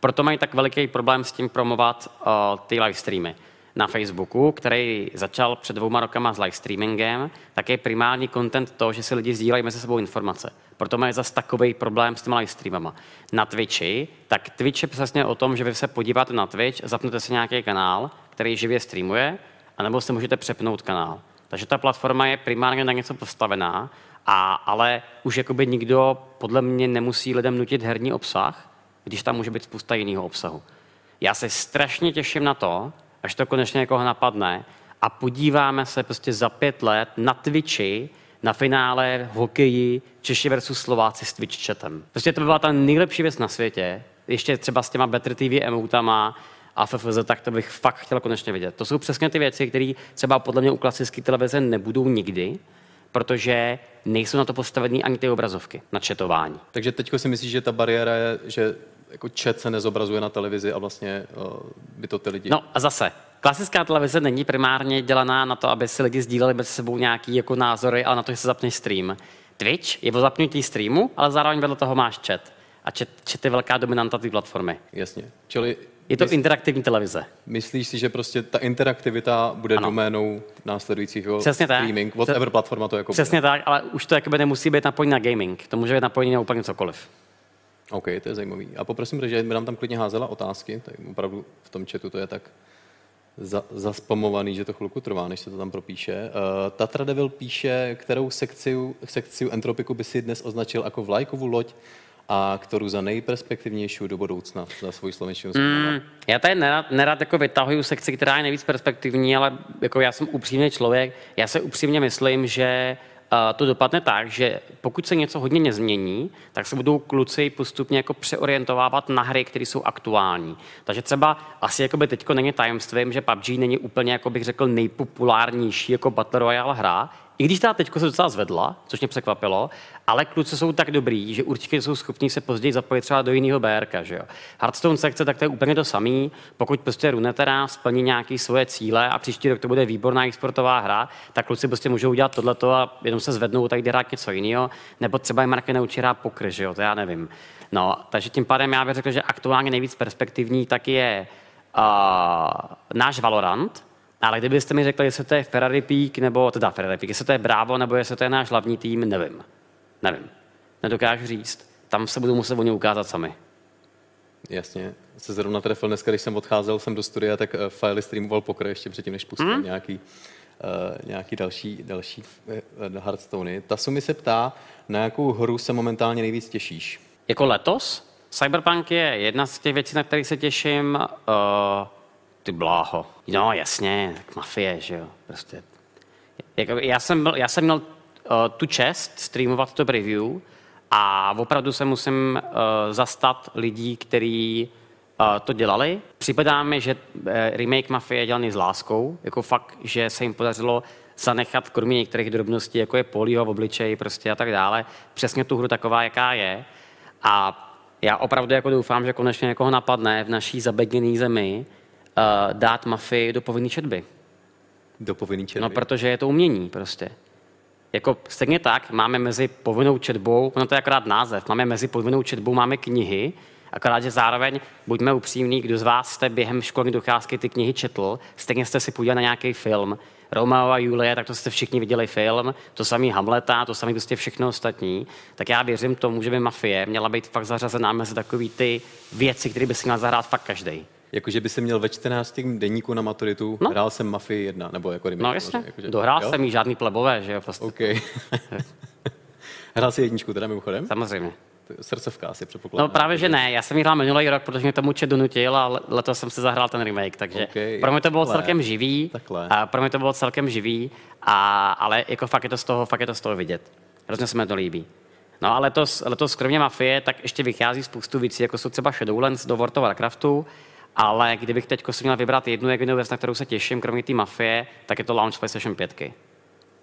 [SPEAKER 1] Proto mají tak veliký problém s tím promovat uh, ty live streamy na Facebooku, který začal před dvouma rokama s live streamingem, tak je primární content to, že si lidi sdílejí mezi sebou informace. Proto mají zase takový problém s těma live streamama. Na Twitchi, tak Twitch je přesně o tom, že vy se podíváte na Twitch, zapnete si nějaký kanál, který živě streamuje, anebo si můžete přepnout kanál. Takže ta platforma je primárně na něco postavená, a, ale už jakoby nikdo podle mě nemusí lidem nutit herní obsah, když tam může být spousta jiného obsahu. Já se strašně těším na to, až to konečně někoho napadne a podíváme se prostě za pět let na Twitchi, na finále v hokeji Češi versus Slováci s Twitch chatem. Prostě to by byla ta nejlepší věc na světě, ještě třeba s těma Better TV emotama a FFZ, tak to bych fakt chtěl konečně vidět. To jsou přesně ty věci, které třeba podle mě u klasické televize nebudou nikdy, protože nejsou na to postavený ani ty obrazovky na četování.
[SPEAKER 2] Takže teď si myslíš, že ta bariéra je, že jako chat se nezobrazuje na televizi a vlastně uh, by to ty lidi...
[SPEAKER 1] No a zase, klasická televize není primárně dělaná na to, aby si lidi sdíleli mezi sebou nějaký jako názory, ale na to, že se zapne stream. Twitch je o zapnutí streamu, ale zároveň vedle toho máš chat. A chat, chat je velká dominanta té platformy.
[SPEAKER 2] Jasně. Čili
[SPEAKER 1] je to interaktivní televize.
[SPEAKER 2] Myslíš si, že prostě ta interaktivita bude ano. doménou následujícího
[SPEAKER 1] Přesně
[SPEAKER 2] streaming? Tak. Whatever platforma to jako
[SPEAKER 1] Přesně bude. tak, ale už to jakoby nemusí být napojené na gaming. To může být napojené na úplně cokoliv.
[SPEAKER 2] OK, to je zajímavý. A poprosím, že mi nám tam klidně házela otázky, tak opravdu v tom chatu to je tak za, zaspamovaný, že to chvilku trvá, než se to tam propíše. Uh, Tatra Devil píše, kterou sekci, sekci Entropiku by si dnes označil jako vlajkovou loď a kterou za nejperspektivnější do budoucna za svůj slovenštinu mm,
[SPEAKER 1] Já tady nerad, nerad jako vytahuju sekci, která je nejvíc perspektivní, ale jako já jsem upřímný člověk. Já se upřímně myslím, že to dopadne tak, že pokud se něco hodně nezmění, tak se budou kluci postupně jako přeorientovávat na hry, které jsou aktuální. Takže třeba asi jako by teďko není tajemstvím, že PUBG není úplně, jako bych řekl, nejpopulárnější jako Battle Royale hra, i když ta teďko se docela zvedla, což mě překvapilo, ale kluci jsou tak dobrý, že určitě jsou schopni se později zapojit třeba do jiného BRK. Že jo? Hearthstone sekce, tak to je úplně to samý. Pokud prostě Runetera splní nějaké svoje cíle a příští rok to bude výborná exportová hra, tak kluci prostě můžou udělat tohleto a jenom se zvednou tady hrát něco jiného, nebo třeba jim Marky naučí hrát pokry, že jo? to já nevím. No, takže tím pádem já bych řekl, že aktuálně nejvíc perspektivní tak je uh, náš Valorant, ale kdybyste mi řekli, jestli to je Ferrari Peak, nebo teda Ferrari Peak, jestli to je Bravo, nebo jestli to je náš hlavní tým, nevím. Nevím. Nedokážu říct. Tam se budou muset oni ukázat sami.
[SPEAKER 2] Jasně. Se zrovna trefil dneska, když jsem odcházel jsem do studia, tak uh, Filey streamoval pokr ještě předtím, než pustil hmm? nějaký, uh, nějaký další, další uh, Hearthstone. Ta mi se ptá, na jakou hru se momentálně nejvíc těšíš?
[SPEAKER 1] Jako letos? Cyberpunk je jedna z těch věcí, na kterých se těším. Uh, ty bláho. No jasně, tak mafie, že jo. Prostě. Jako, já, jsem byl, já jsem měl uh, tu čest streamovat to review a opravdu se musím uh, zastat lidí, kteří uh, to dělali. Připadá mi, že uh, remake Mafie je dělaný s láskou, jako fakt, že se jim podařilo zanechat kromě některých drobností, jako je polio v obličeji prostě a tak dále, přesně tu hru taková, jaká je. A já opravdu jako doufám, že konečně někoho napadne v naší zabedněné zemi, dát mafii do povinné četby.
[SPEAKER 2] Do povinné četby?
[SPEAKER 1] No, protože je to umění prostě. Jako stejně tak máme mezi povinnou četbou, ono to je akorát název, máme mezi povinnou četbou, máme knihy, akorát, že zároveň, buďme upřímní, kdo z vás jste během školní docházky ty knihy četl, stejně jste si podívali na nějaký film, Romeo a Julie, tak to jste všichni viděli film, to samý Hamleta, to samý prostě všechno ostatní, tak já věřím tomu, že by mafie měla být fakt zařazená mezi takový ty věci, které by si měl zahrát fakt každý.
[SPEAKER 2] Jakože by se měl ve 14. denníku na maturitu, no. hrál jsem Mafii 1, nebo jako
[SPEAKER 1] No jasně, jakože, dohrál jo? jsem jí žádný plebové, že jo, prostě.
[SPEAKER 2] OK. hrál si jedničku teda mimochodem?
[SPEAKER 1] Samozřejmě.
[SPEAKER 2] Srdcovka asi předpokládám.
[SPEAKER 1] No právě, že ne. Já jsem ji hrál minulý rok, protože mě tomu čet donutil a letos jsem si zahrál ten remake, takže okay, pro mě to bylo takhle. celkem živý. Takhle. A pro mě to bylo celkem živý, a, ale jako fakt je to z toho, fakt je to z toho vidět. Hrozně se mi to líbí. No a letos, letos kromě Mafie, tak ještě vychází spoustu věcí, jako jsou třeba Shadowlands do World of Warcraftu, ale kdybych teď si měl vybrat jednu jedinou věc, na kterou se těším, kromě té mafie, tak je to launch PlayStation 5.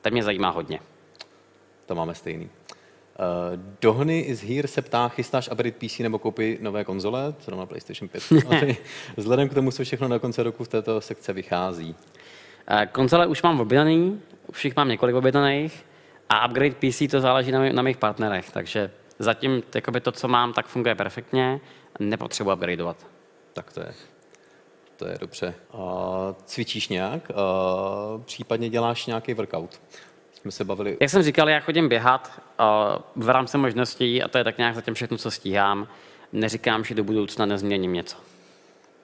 [SPEAKER 1] To mě zajímá hodně.
[SPEAKER 2] To máme stejný. Uh, Dohny is here se ptá, chystáš upgrade PC nebo koupit nové konzole, zrovna PlayStation 5. Vzhledem k tomu, co všechno na konci roku v této sekce vychází.
[SPEAKER 1] Uh, konzole už mám objednaný, už jich mám několik objednaných a upgrade PC to záleží na, na mých partnerech, takže zatím to, co mám, tak funguje perfektně, nepotřebuji upgradeovat.
[SPEAKER 2] Tak to je, to je dobře. A cvičíš nějak? A případně děláš nějaký workout? Jsme se bavili...
[SPEAKER 1] Jak jsem říkal, já chodím běhat v rámci možností a to je tak nějak zatím všechno, co stíhám. Neříkám, že do budoucna nezměním něco.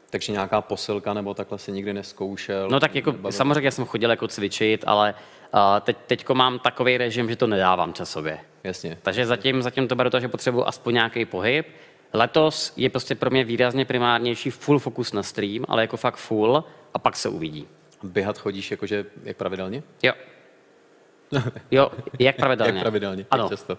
[SPEAKER 2] Takže nějaká posilka nebo takhle si nikdy neskoušel?
[SPEAKER 1] No tak jako
[SPEAKER 2] Nebavil?
[SPEAKER 1] samozřejmě jsem chodil jako cvičit, ale uh, teď, teďko mám takový režim, že to nedávám časově.
[SPEAKER 2] Jasně.
[SPEAKER 1] Takže zatím, zatím to beru to, že potřebuji aspoň nějaký pohyb. Letos je prostě pro mě výrazně primárnější full fokus na stream, ale jako fakt full a pak se uvidí.
[SPEAKER 2] Běhat chodíš jakože jak pravidelně?
[SPEAKER 1] Jo. Jo, jak pravidelně.
[SPEAKER 2] Jak pravidelně?
[SPEAKER 1] Ano.
[SPEAKER 2] Jak často?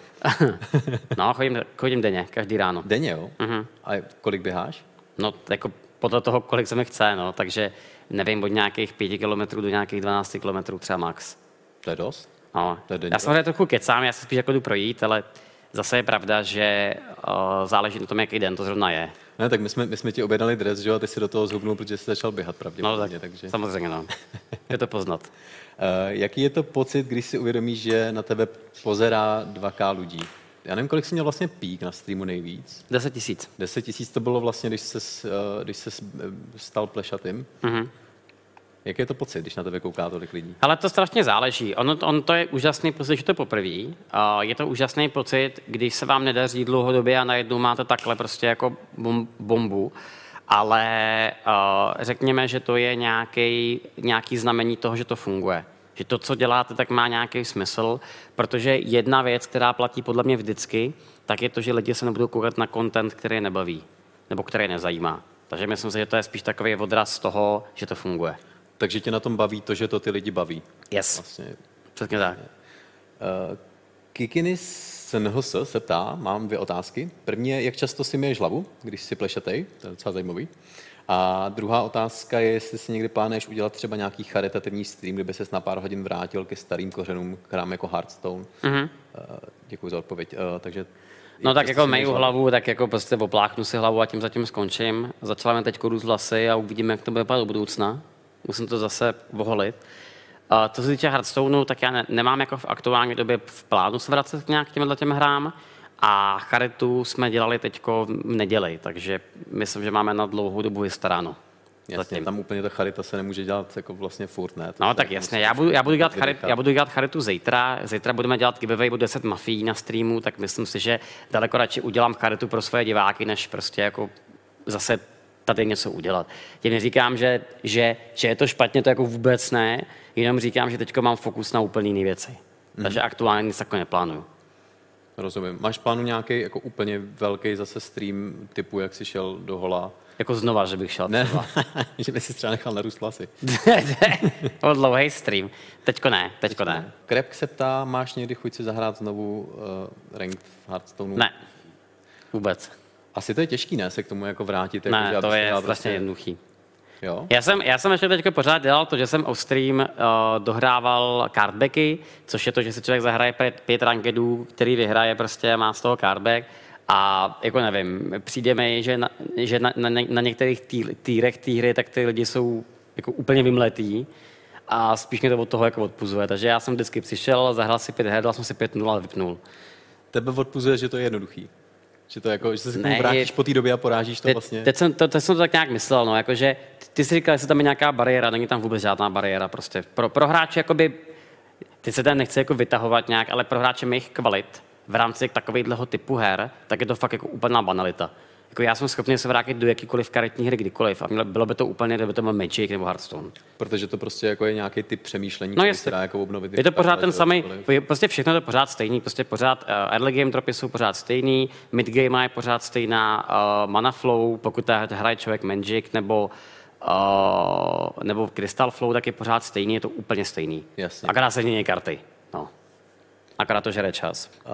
[SPEAKER 1] no, chodím, chodím denně, každý ráno.
[SPEAKER 2] Denně, jo?
[SPEAKER 1] Mhm.
[SPEAKER 2] A kolik běháš?
[SPEAKER 1] No, jako podle toho, kolik se mi chce, no, takže nevím, od nějakých pěti kilometrů do nějakých 12 kilometrů třeba max.
[SPEAKER 2] To je dost?
[SPEAKER 1] No.
[SPEAKER 2] To je
[SPEAKER 1] Já samozřejmě trochu kecám, já se spíš jako jdu projít, ale zase je pravda, že uh, záleží na tom, jaký den to zrovna je.
[SPEAKER 2] Ne, tak my jsme, my jsme ti objednali dres, že jo, a ty si do toho zhubnul, protože jsi začal běhat
[SPEAKER 1] No
[SPEAKER 2] pravděpodobně.
[SPEAKER 1] tak,
[SPEAKER 2] takže...
[SPEAKER 1] samozřejmě, no. Je to poznat.
[SPEAKER 2] Uh, jaký je to pocit, když si uvědomíš, že na tebe pozerá 2K lidí? Já nevím, kolik jsi měl vlastně pík na streamu nejvíc.
[SPEAKER 1] 10 tisíc.
[SPEAKER 2] 10 tisíc to bylo vlastně, když se když ses eh, stal plešatým.
[SPEAKER 1] Mhm.
[SPEAKER 2] Jaký je to pocit, když na tebe kouká tolik lidí?
[SPEAKER 1] Ale to strašně záleží. Ono, on to je úžasný pocit, že to poprvé. Je to úžasný pocit, když se vám nedaří dlouhodobě a najednou máte takhle prostě jako bom, bombu. Ale řekněme, že to je nějaký, nějaký znamení toho, že to funguje. Že to, co děláte, tak má nějaký smysl, protože jedna věc, která platí podle mě vždycky, tak je to, že lidi se nebudou koukat na content, který nebaví, nebo který nezajímá. Takže myslím si, že to je spíš takový odraz toho, že to funguje.
[SPEAKER 2] Takže tě na tom baví to, že to ty lidi baví.
[SPEAKER 1] Yes,
[SPEAKER 2] Vlastně.
[SPEAKER 1] přesně tak.
[SPEAKER 2] Uh, Kikinis NHS se ptá, mám dvě otázky. První je, jak často si myješ hlavu, když si plešetej, to je docela zajímavý. A druhá otázka je, jestli si někdy plánuješ udělat třeba nějaký charitativní stream, kde by ses na pár hodin vrátil ke starým kořenům, k hrám jako Hearthstone. Mm-hmm. Uh, děkuji za odpověď. Uh, takže
[SPEAKER 1] No tak jako meju hlavu, tak jako prostě opláchnu si hlavu a tím zatím skončím. Začala mi teď růst vlasy a uvidíme, jak to bude vypadat do budoucna. Musím to zase oholit. A co se týče Hearthstoneu, tak já ne, nemám jako v aktuální době v plánu se vracet k nějak těmhle těm hrám. A charitu jsme dělali teď v neděli, takže myslím, že máme na dlouhou dobu vystaráno.
[SPEAKER 2] Jasně,
[SPEAKER 1] Zatím.
[SPEAKER 2] tam úplně ta charita se nemůže dělat jako vlastně furt, ne? To
[SPEAKER 1] No tak jasně, já budu, já budu, dělat, charit, já budu dělat charitu zítra, zítra budeme dělat giveaway o 10 mafií na streamu, tak myslím si, že daleko radši udělám charitu pro svoje diváky, než prostě jako zase tady něco udělat. Tím neříkám, že, že, že je to špatně, to jako vůbec ne, jenom říkám, že teď mám fokus na úplně jiné věci. Takže aktuálně nic takového neplánuju.
[SPEAKER 2] Rozumím. Máš plánu nějaký jako úplně velký zase stream typu, jak jsi šel do hola?
[SPEAKER 1] Jako znova, že bych šel
[SPEAKER 2] Ne,
[SPEAKER 1] třeba.
[SPEAKER 2] že by si třeba nechal narůst vlasy.
[SPEAKER 1] byl dlouhý stream. Teďko ne, teďko ne.
[SPEAKER 2] Krepk se ptá, máš někdy chuť si zahrát znovu uh, ranked v Hearthstoneu?
[SPEAKER 1] Ne. Vůbec.
[SPEAKER 2] Asi to je těžký, ne, se k tomu jako vrátit. Jako,
[SPEAKER 1] Ne,
[SPEAKER 2] že
[SPEAKER 1] to je
[SPEAKER 2] hrál
[SPEAKER 1] strašně jednoduchý.
[SPEAKER 2] Jo?
[SPEAKER 1] Já jsem, já jsem ještě teď pořád dělal to, že jsem off stream uh, dohrával cardbacky, což je to, že si člověk zahraje pět, pět rankedů, který vyhraje prostě má z toho cardback. A jako nevím, přijde mi, že na, že na, na, na některých tý, týrech té hry, tak ty lidi jsou jako úplně vymletý a spíš mě to od toho jako odpuzuje. Takže já jsem vždycky přišel, zahrál si pět her, dal jsem si pět nul a vypnul.
[SPEAKER 2] Tebe odpuzuje, že to je jednoduchý. Že, to jako, že se
[SPEAKER 1] Ne,
[SPEAKER 2] vrátíš
[SPEAKER 1] je-
[SPEAKER 2] po té době a porážíš to
[SPEAKER 1] Teď,
[SPEAKER 2] vlastně.
[SPEAKER 1] teď, jsem, to, teď jsem to tak nějak myslel, no, jakože ty, jsi říkal, jestli tam je nějaká bariéra, není tam vůbec žádná bariéra. Prostě pro, pro hráče, jakoby, ty se tam nechci jako vytahovat nějak, ale pro hráče mých kvalit v rámci takového typu her, tak je to fakt jako úplná banalita. Jako já jsem schopný se vrátit do jakýkoliv karetní hry kdykoliv a mělo- bylo by to úplně, kdyby to byl Magic nebo Hearthstone.
[SPEAKER 2] Protože to prostě jako je nějaký typ přemýšlení,
[SPEAKER 1] No
[SPEAKER 2] který se dá jako obnovit.
[SPEAKER 1] Je to pořád ten samý, prostě všechno je to pořád stejný, prostě pořád uh, early game dropy jsou pořád stejný, mid game je pořád stejná, uh, mana flow, pokud ta hraje člověk Magic nebo uh, nebo Crystal Flow, tak je pořád stejný, je to úplně stejný.
[SPEAKER 2] Jasně.
[SPEAKER 1] Akorát se mění karty. No. Akorát to žere čas.
[SPEAKER 2] Uh,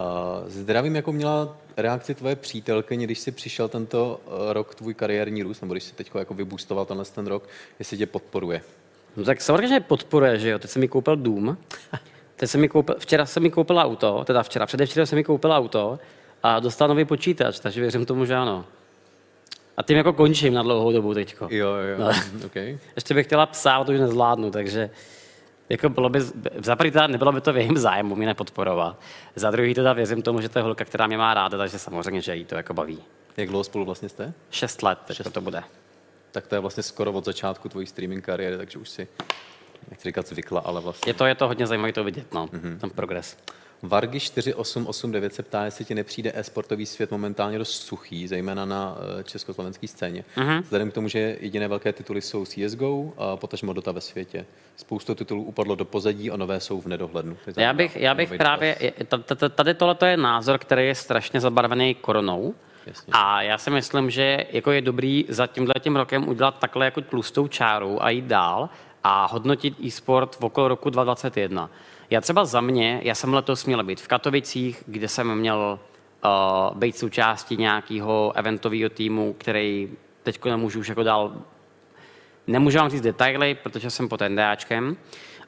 [SPEAKER 2] zdravím, jako měla reakci tvoje přítelkyně, když jsi přišel tento uh, rok tvůj kariérní růst, nebo když jsi teď jako vyboostoval tenhle ten rok, jestli tě podporuje.
[SPEAKER 1] No tak samozřejmě podporuje, že jo. Teď jsem mi koupil dům. Teď jsem mi koupil, včera jsem mi koupil auto, teda včera, předevčera jsem mi koupil auto a dostal nový počítač, takže věřím tomu, že ano. A tím jako končím na dlouhou dobu teďko.
[SPEAKER 2] Jo, jo,
[SPEAKER 1] No.
[SPEAKER 2] okay.
[SPEAKER 1] Ještě bych chtěla ale to už nezvládnu, takže jako bylo by, za prvý teda nebylo by to v jejím zájmu mě nepodporovat. Za druhý teda věřím tomu, že to je holka, která mě má ráda, takže samozřejmě, že jí to jako baví.
[SPEAKER 2] Jak dlouho spolu vlastně jste?
[SPEAKER 1] Šest let teď to bude.
[SPEAKER 2] Tak to je vlastně skoro od začátku tvojí streaming kariéry, takže už si, nechci říkat zvykla, ale vlastně.
[SPEAKER 1] Je to, je to hodně zajímavé to vidět, no, mm-hmm. ten progres.
[SPEAKER 2] Vargy 4889 se ptá, jestli ti nepřijde e-sportový svět momentálně dost suchý, zejména na eh, československé scéně. Uh-huh. Vzhledem k tomu, že jediné velké tituly jsou CSGO a potažmo Dota ve světě. Spoustu titulů upadlo do pozadí a nové jsou v nedohlednu.
[SPEAKER 1] Já bych, já bych právě, tady tohle je názor, který je strašně zabarvený koronou. Jasně. A já si myslím, že jako je dobrý za tímhle tím rokem udělat takhle jako tlustou čáru a jít dál a hodnotit e-sport v okolo roku 2021. Já třeba za mě, já jsem letos měl být v Katovicích, kde jsem měl uh, být součástí nějakého eventového týmu, který teď nemůžu už jako dál, nemůžu vám říct detaily, protože jsem pod NDAčkem.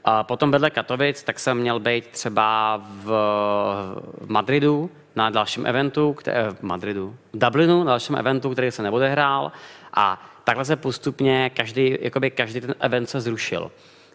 [SPEAKER 1] A potom vedle Katovic, tak jsem měl být třeba v, Madridu na dalším eventu, které, v Madridu, v Dublinu, na dalším eventu, který se neodehrál. A takhle se postupně každý, jakoby každý ten event se zrušil.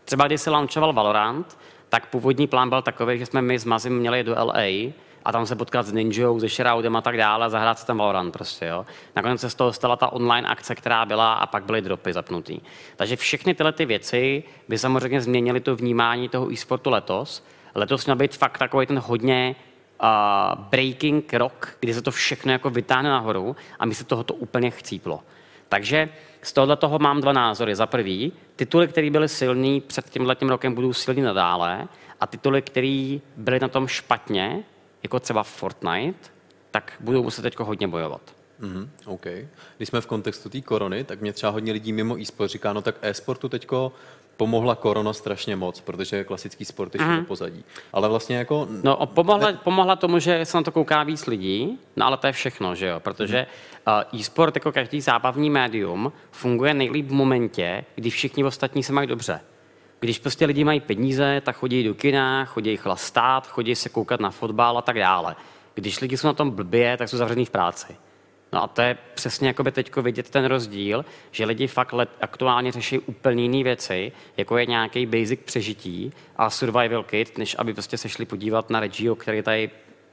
[SPEAKER 1] Třeba když se launchoval Valorant, tak původní plán byl takový, že jsme my s Mazim měli do LA a tam se potkat s Ninjou, se Shroudem a tak dále a zahrát se tam Valorant prostě, jo. Nakonec se z toho stala ta online akce, která byla a pak byly dropy zapnutý. Takže všechny tyhle ty věci by samozřejmě změnily to vnímání toho e-sportu letos. Letos měl být fakt takový ten hodně uh, breaking rok, kdy se to všechno jako vytáhne nahoru a mi se tohoto úplně chcíplo. Takže z tohohle toho mám dva názory. Za prvý, tituly, které byly silný před tím letním rokem, budou silný nadále a tituly, které byly na tom špatně, jako třeba Fortnite, tak budou muset teď hodně bojovat.
[SPEAKER 2] Mm-hmm, OK. Když jsme v kontextu té korony, tak mě třeba hodně lidí mimo e-sport říká, no tak e-sportu teďko pomohla korona strašně moc, protože klasický sport je mm. do pozadí. Ale vlastně jako...
[SPEAKER 1] No, pomohla, ne... pomohla tomu, že se na to kouká víc lidí, no ale to je všechno, že jo, protože mm. e-sport jako každý zábavní médium funguje nejlíp v momentě, kdy všichni ostatní se mají dobře. Když prostě lidi mají peníze, tak chodí do kina, chodí chlastat, chodí se koukat na fotbal a tak dále. Když lidi jsou na tom blbě, tak jsou zavřený v práci. No a to je přesně jako by teď vidět ten rozdíl, že lidi fakt let, aktuálně řeší úplně jiné věci, jako je nějaký basic přežití a survival kit, než aby prostě se šli podívat na Regio, který tady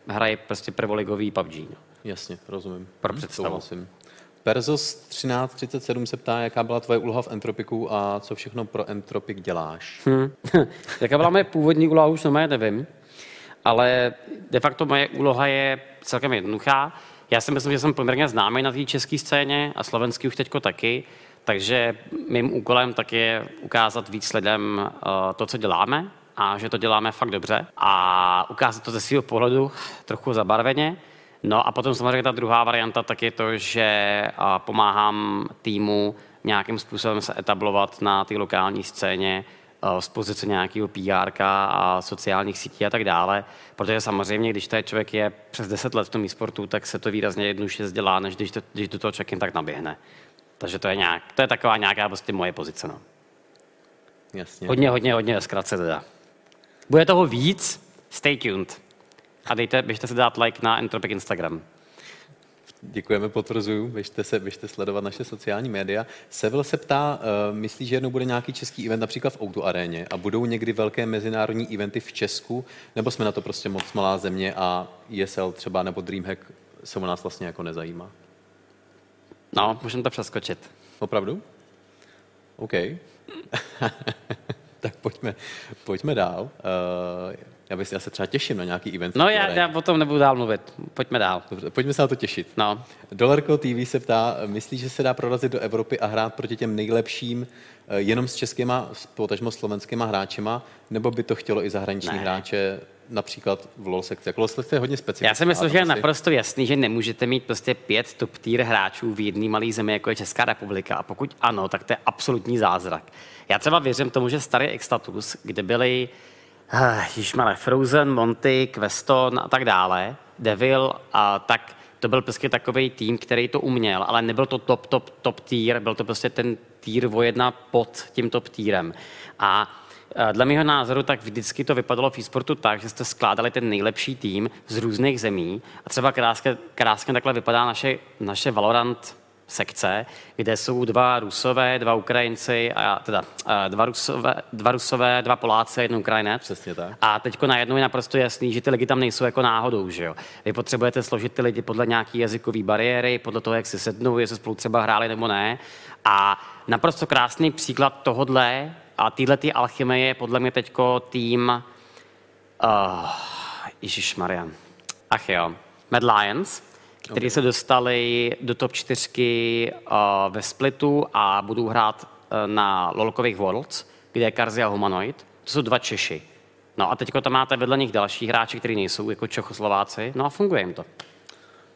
[SPEAKER 1] hraje prostě prvoligový PUBG. No.
[SPEAKER 2] Jasně, rozumím.
[SPEAKER 1] Pro představu.
[SPEAKER 2] Perzos 1337 se ptá, jaká byla tvoje úloha v Entropiku a co všechno pro Entropik děláš. Hmm.
[SPEAKER 1] jaká byla moje původní úloha, už nevím, ale de facto moje úloha je celkem jednoduchá. Já si myslím, že jsem poměrně známý na té české scéně a slovenský už teďko taky, takže mým úkolem tak je ukázat víc lidem uh, to, co děláme a že to děláme fakt dobře a ukázat to ze svého pohledu trochu zabarveně. No a potom samozřejmě ta druhá varianta tak je to, že uh, pomáhám týmu nějakým způsobem se etablovat na té lokální scéně, z pozice nějakého PR a sociálních sítí a tak dále, protože samozřejmě, když ten člověk je přes 10 let v tom e-sportu, tak se to výrazně jednoduše zdělá, než když, to, když do toho člověk jen tak naběhne. Takže to je, nějak, to je taková nějaká prostě moje pozice. No.
[SPEAKER 2] Jasně.
[SPEAKER 1] Hodně, hodně, hodně zkratce teda. Bude toho víc, stay tuned. A dejte, běžte se dát like na Entropic Instagram.
[SPEAKER 2] Děkujeme, potvrzuju. Běžte, se, běžte sledovat naše sociální média. Sevil se ptá, uh, myslíš, že jednou bude nějaký český event například v Outu aréně a budou někdy velké mezinárodní eventy v Česku, nebo jsme na to prostě moc malá země a ESL třeba nebo Dreamhack se u nás vlastně jako nezajímá?
[SPEAKER 1] No, můžeme to přeskočit.
[SPEAKER 2] Opravdu? OK. tak pojďme, pojďme dál. Uh, já, bych, já se třeba těším na nějaký event.
[SPEAKER 1] No já, já o tom nebudu dál mluvit. Pojďme dál.
[SPEAKER 2] Dobře, pojďme se na to těšit.
[SPEAKER 1] No.
[SPEAKER 2] Dolarko TV se ptá, myslíš, že se dá prorazit do Evropy a hrát proti těm nejlepším eh, jenom s českýma, potažmo slovenskýma hráčema, nebo by to chtělo i zahraniční ne. hráče například v LoL sekci. Jako LoL sekce je hodně specifická.
[SPEAKER 1] Já si myslím, že je naprosto jasný, že nemůžete mít prostě pět top tier hráčů v jedné malé zemi, jako je Česká republika. A pokud ano, tak to je absolutní zázrak. Já třeba věřím tomu, že starý Extatus, kde byli Ah, Ježmale, Frozen, Monty, Queston a tak dále, Devil, a tak to byl prostě takový tým, který to uměl, ale nebyl to top, top, top tier, byl to prostě ten tier o jedna pod tím top tírem. A dle mého názoru tak vždycky to vypadalo v e-sportu tak, že jste skládali ten nejlepší tým z různých zemí a třeba krásně, krásně takhle vypadá naše, naše Valorant sekce, kde jsou dva Rusové, dva Ukrajinci, a teda dva Rusové, dva, Rusové, dva Poláci, jeden Ukrajinec.
[SPEAKER 2] Přesně tak.
[SPEAKER 1] A teď najednou je naprosto jasný, že ty lidi tam nejsou jako náhodou, že jo. Vy potřebujete složit ty lidi podle nějaké jazykové bariéry, podle toho, jak si sednou, jestli spolu třeba hráli nebo ne. A naprosto krásný příklad tohodle a téhle alchymie je podle mě teďko tým uh, Ježíš Maria. Ach jo. Mad Lions, kteří se dostali do top čtyřky uh, ve splitu a budou hrát uh, na Lolkových Worlds, kde je Karzia Humanoid. To jsou dva Češi. No a teďko tam máte vedle nich další hráči, kteří nejsou jako Čechoslováci, no a funguje jim to.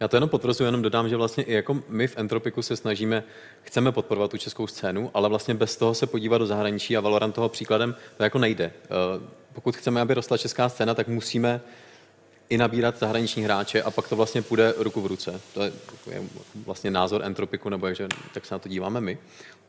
[SPEAKER 2] Já to jenom potvrzuji, jenom dodám, že vlastně i jako my v Entropiku se snažíme, chceme podporovat tu českou scénu, ale vlastně bez toho se podívat do zahraničí a Valorant toho příkladem to jako nejde. Eh, pokud chceme, aby rostla česká scéna, tak musíme i nabírat zahraniční hráče a pak to vlastně půjde ruku v ruce. To je, je vlastně názor Entropiku, nebo jak, že, tak se na to díváme my.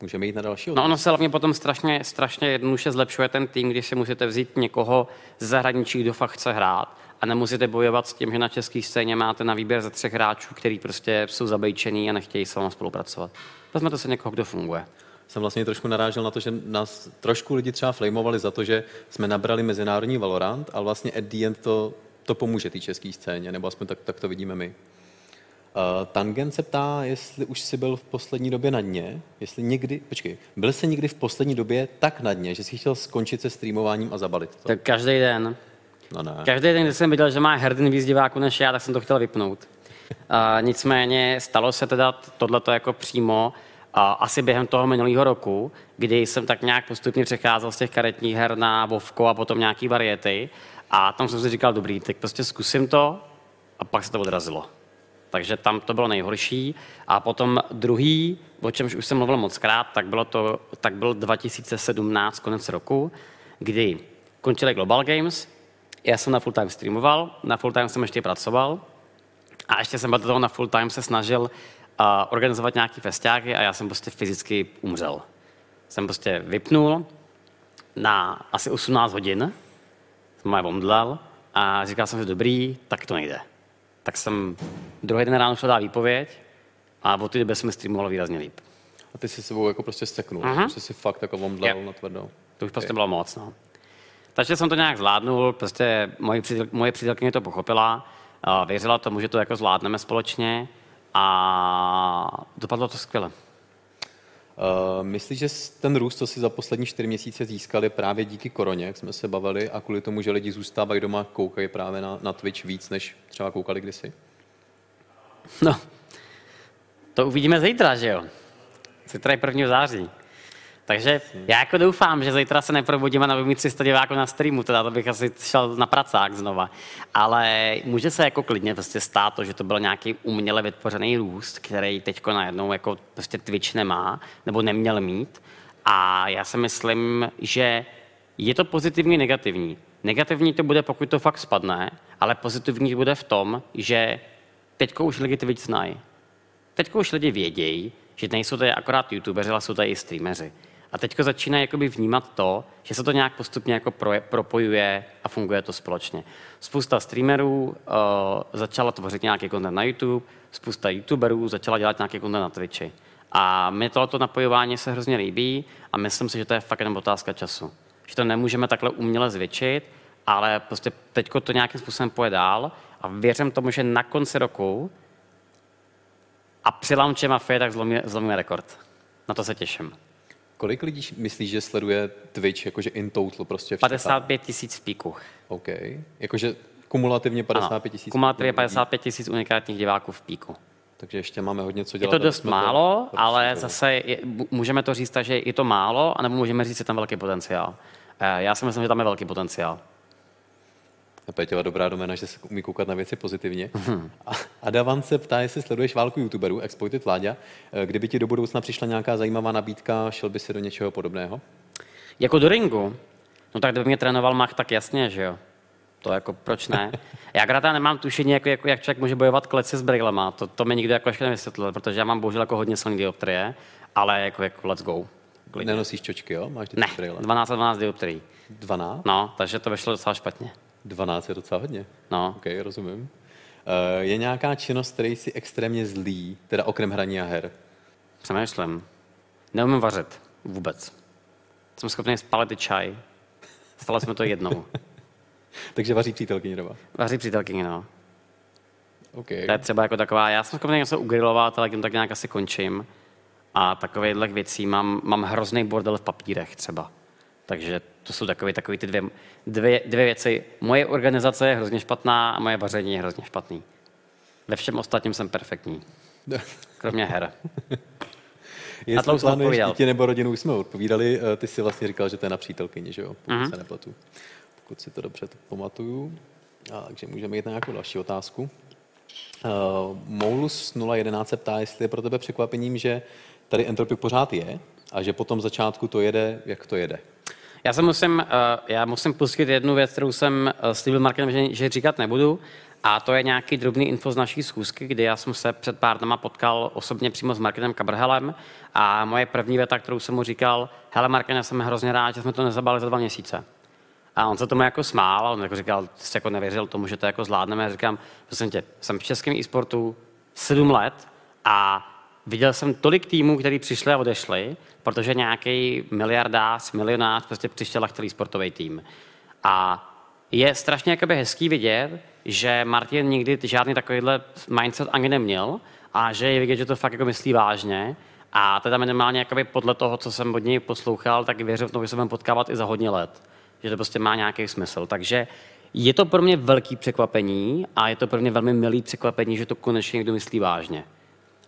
[SPEAKER 2] Můžeme jít na další
[SPEAKER 1] No ono se hlavně potom strašně, strašně jednoduše zlepšuje ten tým, když si musíte vzít někoho z zahraničí, kdo fakt chce hrát a nemusíte bojovat s tím, že na české scéně máte na výběr ze třech hráčů, který prostě jsou zabejčený a nechtějí s vámi spolupracovat. Vezmete se někoho, kdo funguje
[SPEAKER 2] jsem vlastně trošku narážel na to, že nás trošku lidi třeba flamovali za to, že jsme nabrali mezinárodní Valorant, ale vlastně at the end to, to pomůže té české scéně, nebo aspoň tak, tak to vidíme my. Uh, Tangen se ptá, jestli už jsi byl v poslední době na dně, jestli někdy, počkej, byl jsi někdy v poslední době tak na dně, že jsi chtěl skončit se streamováním a zabalit to?
[SPEAKER 1] Tak každý den.
[SPEAKER 2] No ne.
[SPEAKER 1] Každý den, když jsem viděl, že má hrdin víc diváků než já, tak jsem to chtěl vypnout. Uh, nicméně stalo se teda tohleto jako přímo, uh, asi během toho minulého roku, kdy jsem tak nějak postupně přecházel z těch karetních her na Vovko a potom nějaký variety. A tam jsem si říkal, dobrý, tak prostě zkusím to a pak se to odrazilo. Takže tam to bylo nejhorší. A potom druhý, o čemž už jsem mluvil moc krát, tak, bylo to, tak byl 2017, konec roku, kdy končily Global Games, já jsem na full time streamoval, na full time jsem ještě pracoval a ještě jsem do toho na full time se snažil uh, organizovat nějaký festiáky a já jsem prostě fyzicky umřel. Jsem prostě vypnul na asi 18 hodin, jsem je omdlel a říkal jsem si, dobrý, tak to nejde. Tak jsem druhý den ráno šel dát výpověď a od té doby jsem streamoval výrazně líp.
[SPEAKER 2] A ty jsi sebou jako prostě steknul, uh-huh. jsi si fakt jako omdlel yep. na tvrdou.
[SPEAKER 1] To už prostě bylo moc, no. Takže jsem to nějak zvládnul, prostě moje, přítel, moje přítelkyně to pochopila, věřila tomu, že to jako zvládneme společně a dopadlo to skvěle.
[SPEAKER 2] Uh, myslíš, že ten růst, co si za poslední čtyři měsíce získali právě díky koroně, jak jsme se bavili, a kvůli tomu, že lidi zůstávají doma, koukají právě na, na Twitch víc, než třeba koukali kdysi?
[SPEAKER 1] No, to uvidíme zítra, že jo? Zítra je 1. září. Takže já jako doufám, že zítra se neprobudíme na mít 300 diváků na streamu, teda to bych asi šel na pracák znova. Ale může se jako klidně prostě stát to, že to byl nějaký uměle vytvořený růst, který teďko najednou jako prostě Twitch nemá, nebo neměl mít. A já si myslím, že je to pozitivní, negativní. Negativní to bude, pokud to fakt spadne, ale pozitivní bude v tom, že teďko už lidi Twitch znají. Teďko už lidi vědějí, že nejsou tady akorát youtubeři, ale jsou tady i streameři. A teďko začínají jakoby vnímat to, že se to nějak postupně jako pro, propojuje a funguje to společně. Spousta streamerů uh, začala tvořit nějaký content na YouTube, spousta YouTuberů začala dělat nějaký content na Twitchi. A mi tohoto napojování se hrozně líbí a myslím si, že to je fakt jenom otázka času. Že to nemůžeme takhle uměle zvětšit, ale prostě teďko to nějakým způsobem poje dál a věřím tomu, že na konci roku a při launche Mafie tak zlomíme, zlomíme rekord. Na to se těším.
[SPEAKER 2] Kolik lidí myslíš, že sleduje Twitch, jakože in total prostě?
[SPEAKER 1] V 55 tisíc v píku.
[SPEAKER 2] OK. Jakože kumulativně 55 tisíc?
[SPEAKER 1] Kumulativně 55 tisíc unikátních diváků v píku.
[SPEAKER 2] Takže ještě máme hodně co dělat.
[SPEAKER 1] Je to dost málo, ale zase je, můžeme to říct, že je to málo, anebo můžeme říct, že tam velký potenciál. Eh, já si myslím, že tam je velký potenciál.
[SPEAKER 2] Peťova dobrá domena, že se umí koukat na věci pozitivně. Hmm. A Adavan se ptá, jestli sleduješ válku youtuberů, Exploited Láďa. Eh, kdyby ti do budoucna přišla nějaká zajímavá nabídka, šel by si do něčeho podobného?
[SPEAKER 1] Jako do ringu? No tak kdyby mě trénoval Mach, tak jasně, že jo. To jako, proč ne? Já krátá nemám tušení, jako, jako, jak člověk může bojovat kleci s brýlema. To, to mi nikdo jako ještě nevysvětlil, protože já mám bohužel jako hodně silný dioptrie, ale jako, jako let's go.
[SPEAKER 2] Klidně. Nenosíš čočky, jo? Máš
[SPEAKER 1] ne, brýle? 12 a 12 dioptrií.
[SPEAKER 2] 12?
[SPEAKER 1] No, takže to vyšlo docela špatně.
[SPEAKER 2] 12 je docela hodně.
[SPEAKER 1] No.
[SPEAKER 2] OK, rozumím. Uh, je nějaká činnost, který jsi extrémně zlý, teda okrem hraní a her?
[SPEAKER 1] Přemýšlím. Neumím vařit. Vůbec. Jsem schopný spalit i čaj. Stalo jsme to jednou.
[SPEAKER 2] Takže vaří přítelkyně doma?
[SPEAKER 1] Vaří přítelkyně, no.
[SPEAKER 2] Okay.
[SPEAKER 1] To je třeba jako taková, já jsem schopný něco ugrilovat, ale tím tak nějak asi končím. A takovýchhle věcí mám, mám hrozný bordel v papírech třeba. Takže to jsou takové, takové ty dvě, dvě, dvě věci. Moje organizace je hrozně špatná a moje vaření je hrozně špatný. Ve všem ostatním jsem perfektní. Kromě her.
[SPEAKER 2] Jestli plánuješ dítě nebo rodinu, už jsme odpovídali. Eh, Ty si vlastně říkal, že to je na přítelkyni, že jo? Pokud
[SPEAKER 1] Mhm.
[SPEAKER 2] se nepletu. Pokud si to dobře to pamatuju. A, takže můžeme jít na nějakou další otázku. Uh, Moulus 011 se ptá, jestli je pro tebe překvapením, že tady Entropik pořád je a že po tom začátku to jede, jak to jede.
[SPEAKER 1] Já se musím, eh, já musím pustit jednu věc, kterou jsem eh, slíbil Markem, že, že říkat nebudu. A to je nějaký drobný info z naší schůzky, kdy já jsem se před pár dnama potkal osobně přímo s Marketem Kabrhelem a moje první věta, kterou jsem mu říkal, hele Marken, já jsem hrozně rád, že jsme to nezabali za dva měsíce. A on se tomu jako smál, a on jako říkal, ty jsi jako nevěřil tomu, že to jako zvládneme. Já říkám, prosím tě, jsem v českém e-sportu sedm let a viděl jsem tolik týmů, kteří přišli a odešli, protože nějaký miliardář, milionář prostě přišel a chtěl sportový tým. A je strašně jakoby hezký vidět, že Martin nikdy žádný takovýhle mindset ani neměl a že je vidět, že to fakt jako myslí vážně. A teda minimálně jakoby podle toho, co jsem od něj poslouchal, tak věřím v tom, že se budeme potkávat i za hodně let. Že to prostě má nějaký smysl. Takže je to pro mě velký překvapení a je to pro mě velmi milý překvapení, že to konečně někdo myslí vážně.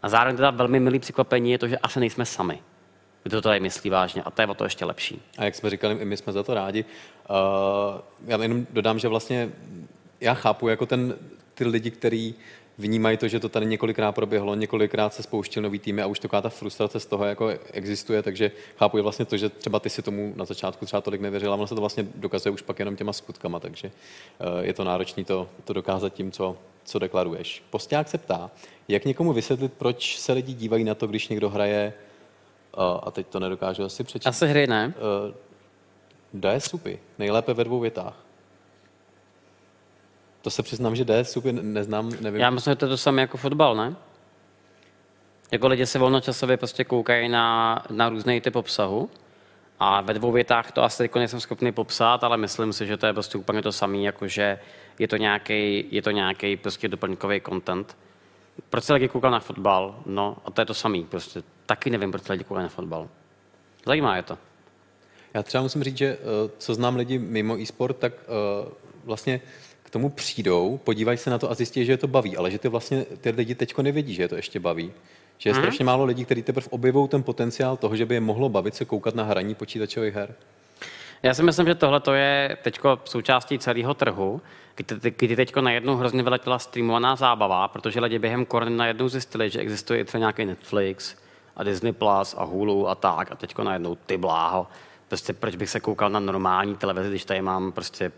[SPEAKER 1] A zároveň teda velmi milý překvapení je to, že asi nejsme sami, kdo to tady myslí vážně. A to je o to ještě lepší.
[SPEAKER 2] A jak jsme říkali, my jsme za to rádi. Uh, já jenom dodám, že vlastně já chápu jako ten, ty lidi, kteří vnímají to, že to tady několikrát proběhlo, několikrát se spouštěl nový týmy a už taková ta frustrace z toho jako existuje, takže chápu i vlastně to, že třeba ty si tomu na začátku třeba tolik nevěřila, ono se to vlastně dokazuje už pak jenom těma skutkama, takže uh, je to náročné to, to dokázat tím, co, co deklaruješ. Posták se ptá, jak někomu vysvětlit, proč se lidi dívají na to, když někdo hraje, a teď to nedokážu asi přečíst,
[SPEAKER 1] Asi hry ne.
[SPEAKER 2] uh, DS supy, nejlépe ve dvou větách. To se přiznám, že DS supy neznám, nevím.
[SPEAKER 1] Já myslím, že to je to samé jako fotbal, ne? Jako lidi se volnočasově prostě koukají na, na různý typ obsahu a ve dvou větách to asi jako nejsem schopný popsat, ale myslím si, že to je prostě úplně to samé, jako že je to nějaký, je to nějaký prostě doplňkový content. Proč se lidi koukal na fotbal? No a to je to samý, prostě taky nevím, proč se lidi koukají na fotbal. Zajímá je to.
[SPEAKER 2] Já třeba musím říct, že eh, co znám lidi mimo e-sport, tak eh, vlastně k tomu přijdou, podívají se na to a zjistí, že je to baví, ale že ty vlastně ty lidi teďko nevědí, že je to ještě baví. Že je
[SPEAKER 1] Mhm.
[SPEAKER 2] strašně málo lidí, kteří teprve objevují ten potenciál toho, že by je mohlo bavit se koukat na hraní počítačových her.
[SPEAKER 1] Já si myslím, že tohle to je teď součástí celého trhu, kdy, kdy teď najednou hrozně vyletěla streamovaná zábava, protože lidi během korony najednou zjistili, že existuje i třeba nějaký Netflix a Disney Plus a Hulu a tak a teď najednou ty bláho. Prostě proč bych se koukal na normální televizi, když tady mám prostě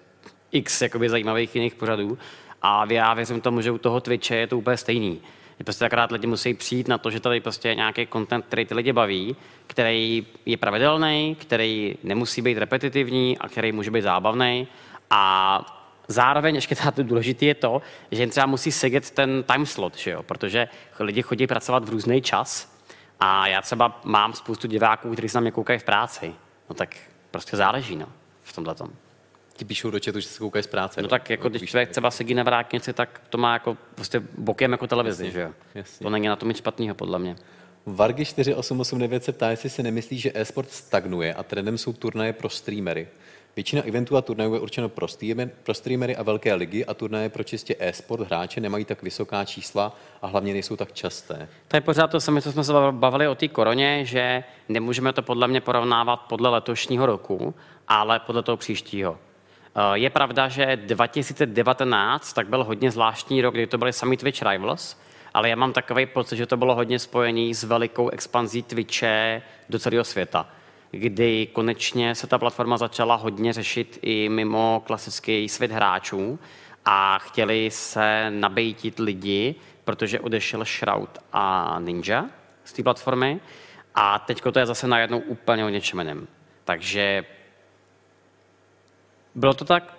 [SPEAKER 1] x jakoby zajímavých jiných pořadů. A já věřím tomu, že u toho Twitche je to úplně stejný. Prostě akorát lidi musí přijít na to, že tady prostě je nějaký content, který ty lidi baví, který je pravidelný, který nemusí být repetitivní a který může být zábavný. A zároveň ještě tady důležité je to, že jim třeba musí sedět ten time slot, že jo? protože lidi chodí pracovat v různý čas a já třeba mám spoustu diváků, kteří se na mě koukají v práci. No tak prostě záleží no, v tomhle tom.
[SPEAKER 2] Ti píšou do chatu, že se koukají z práce.
[SPEAKER 1] No tak jako když člověk třeba sedí na vrátnici, tak to má jako prostě bokem jako televizi, že jo?
[SPEAKER 2] jasně.
[SPEAKER 1] To není na tom nic špatného, podle mě.
[SPEAKER 2] Vargy 4889 se ptá, jestli si nemyslí, že e-sport stagnuje a trendem jsou turnaje pro streamery. Většina eventů a turnajů je určeno pro, streamer, pro streamery a velké ligy a turnaje pro čistě e-sport hráče nemají tak vysoká čísla a hlavně nejsou tak časté.
[SPEAKER 1] To je pořád to samé, co jsme se bavili o té koroně, že nemůžeme to podle mě porovnávat podle letošního roku, ale podle toho příštího. Eh, Je pravda, že 2019 tak byl hodně zvláštní rok, kdy to byly sami Twitch Rivals, ale já mám takový pocit, že to bylo hodně spojené s velikou expanzí Twitche do celého světa, kdy konečně se ta platforma začala hodně řešit i mimo klasický svět hráčů a chtěli se nabejtit lidi, protože odešel Shroud a Ninja z té platformy a teď to je zase najednou úplně o něčem jiném. Takže bylo to tak,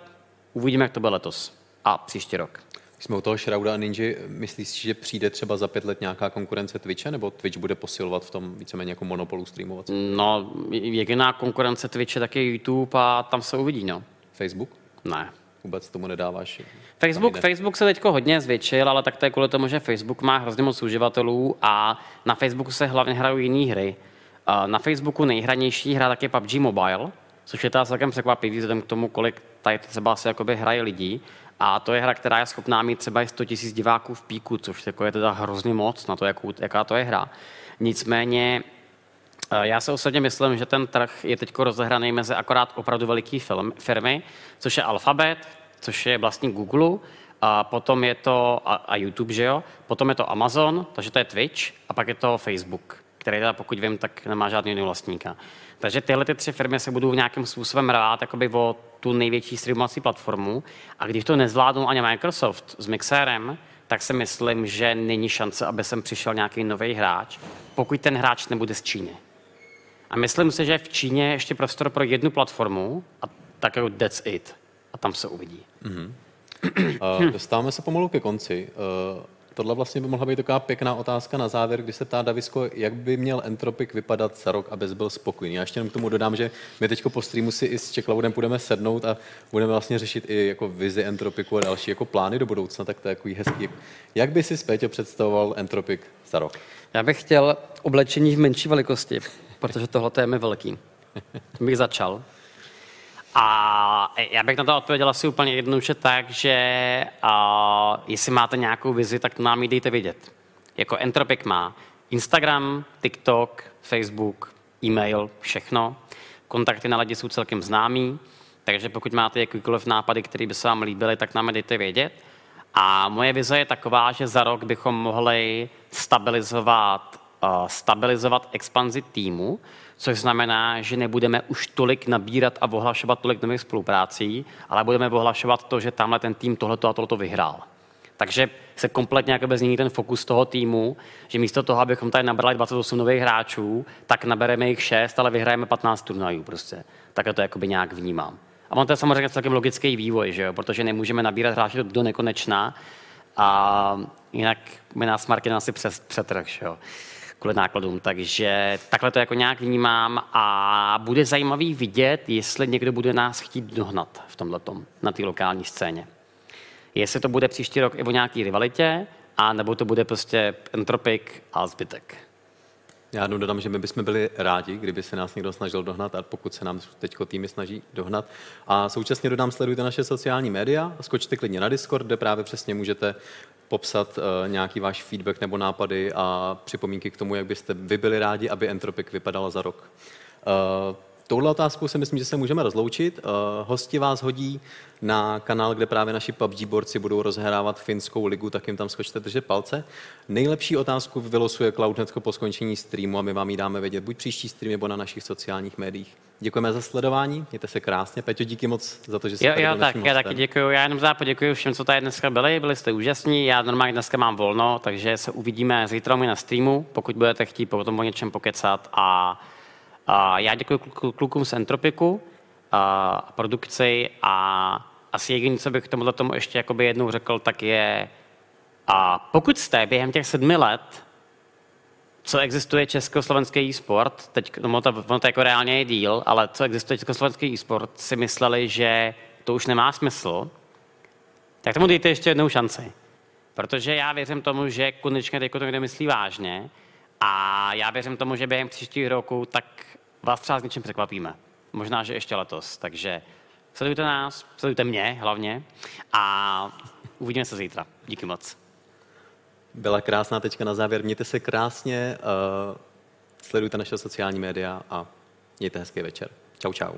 [SPEAKER 1] uvidíme, jak to bude letos a příští rok.
[SPEAKER 2] Když jsme u toho Shrouda a Ninja, myslíš si, že přijde třeba za pět let nějaká konkurence Twitche, nebo Twitch bude posilovat v tom víceméně jako monopolu streamovat?
[SPEAKER 1] No, jediná konkurence Twitche tak je YouTube a tam se uvidí, no.
[SPEAKER 2] Facebook?
[SPEAKER 1] Ne.
[SPEAKER 2] Vůbec tomu nedáváš?
[SPEAKER 1] Facebook. Facebook se teď hodně zvětšil, ale tak to je kvůli tomu, že Facebook má hrozně moc uživatelů a na Facebooku se hlavně hrajou jiné hry. Na Facebooku nejhranější hra tak je PUBG Mobile což je teda celkem překvapivý vzhledem k tomu, kolik tady třeba asi jakoby hraje lidí. A to je hra, která je schopná mít třeba i 100 000 diváků v píku, což jako je teda hrozně moc na to, jakou, jaká to je hra. Nicméně eh, já se osobně myslím, že ten trh je teď rozehraný mezi akorát opravdu veliký film, firmy, což je Alphabet, což je vlastní Google, a potom je to a, a YouTube, že jo? Potom je to Amazon, takže to je Twitch, a pak je to Facebook, který teda, pokud vím, tak nemá žádný vlastníka. Takže tyhle ty tři firmy se budou nějakým způsobem rvát jakoby o tu největší streamovací platformu a když to nezvládnou ani Microsoft s Mixerem, tak si myslím, že není šance, aby sem přišel nějaký nový hráč, pokud ten hráč nebude z Číny. A myslím si, že v Číně je ještě prostor pro jednu platformu a tak jako that's it. A tam se uvidí. Mm-hmm.
[SPEAKER 2] Uh, dostáváme se pomalu ke konci. Uh, tohle vlastně by mohla být taková pěkná otázka na závěr, kdy se ptá Davisko, jak by měl Entropik vypadat za rok, abys byl spokojený. Já ještě jenom k tomu dodám, že my teď po streamu si i s Čeklaudem budeme sednout a budeme vlastně řešit i jako vizi Entropiku a další jako plány do budoucna, tak to je takový hezký. Jak by si Péťo představoval Entropik za rok?
[SPEAKER 3] Já bych chtěl oblečení v menší velikosti, protože tohle je mi velký. Tím bych začal.
[SPEAKER 1] A já bych na to odpověděl asi úplně jednoduše tak, že a, jestli máte nějakou vizi, tak nám ji dejte vidět. Jako Entropic má Instagram, TikTok, Facebook, e-mail, všechno. Kontakty na lidi jsou celkem známí, takže pokud máte jakýkoliv nápady, které by se vám líbily, tak nám je dejte vědět. A moje vize je taková, že za rok bychom mohli stabilizovat, uh, stabilizovat expanzi týmu, což znamená, že nebudeme už tolik nabírat a ohlašovat tolik nových spoluprácí, ale budeme ohlašovat to, že tamhle ten tým tohleto a tohleto vyhrál. Takže se kompletně jakoby změní ten fokus toho týmu, že místo toho, abychom tady nabrali 28 nových hráčů, tak nabereme jich 6, ale vyhrajeme 15 turnajů prostě. Takhle to jakoby nějak vnímám. A on to je samozřejmě celkem logický vývoj, že jo? protože nemůžeme nabírat hráče do, nekonečna a jinak by nás Martin asi přes, přetrh. Že jo? Kvůli nákladům. Takže takhle to jako nějak vnímám a bude zajímavý vidět, jestli někdo bude nás chtít dohnat v tomhle na té lokální scéně. Jestli to bude příští rok i o nějaký rivalitě, a nebo to bude prostě entropik a zbytek.
[SPEAKER 2] Já jenom dodám, že my bychom byli rádi, kdyby se nás někdo snažil dohnat a pokud se nám teď týmy snaží dohnat. A současně dodám, sledujte naše sociální média, skočte klidně na Discord, kde právě přesně můžete popsat uh, nějaký váš feedback nebo nápady a připomínky k tomu, jak byste vy byli rádi, aby Entropik vypadala za rok. Uh, Touhle otázkou si myslím, že se můžeme rozloučit. Uh, hosti vás hodí na kanál, kde právě naši PUBG borci budou rozhrávat finskou ligu, tak jim tam skočte držet palce. Nejlepší otázku vylosuje Cloudnetko po skončení streamu a my vám ji dáme vědět buď příští stream nebo na našich sociálních médiích. Děkujeme za sledování, mějte se krásně. Peťo, díky moc za to, že jste
[SPEAKER 1] jo, jo, tak, já taky děkuji. Já jenom za poděkuji všem, co tady dneska byli. Byli jste úžasní. Já normálně dneska mám volno, takže se uvidíme zítra na streamu, pokud budete chtít potom o něčem pokecat. A, a já děkuji klukům z Entropiku a produkci a asi jediné, co bych tomuhle tomu ještě jednou řekl, tak je, a pokud jste během těch sedmi let, co existuje československý e-sport, teď no, to, ono to jako reálně je díl, ale co existuje československý e-sport, si mysleli, že to už nemá smysl, tak tomu dejte ještě jednou šanci. Protože já věřím tomu, že konečně teď to někdo myslí vážně a já věřím tomu, že během příštího roku tak vás třeba s něčím překvapíme. Možná, že ještě letos. Takže Sledujte nás, sledujte mě hlavně a uvidíme se zítra. Díky moc.
[SPEAKER 2] Byla krásná teďka na závěr. Mějte se krásně, uh, sledujte naše sociální média a mějte hezký večer. Čau, čau.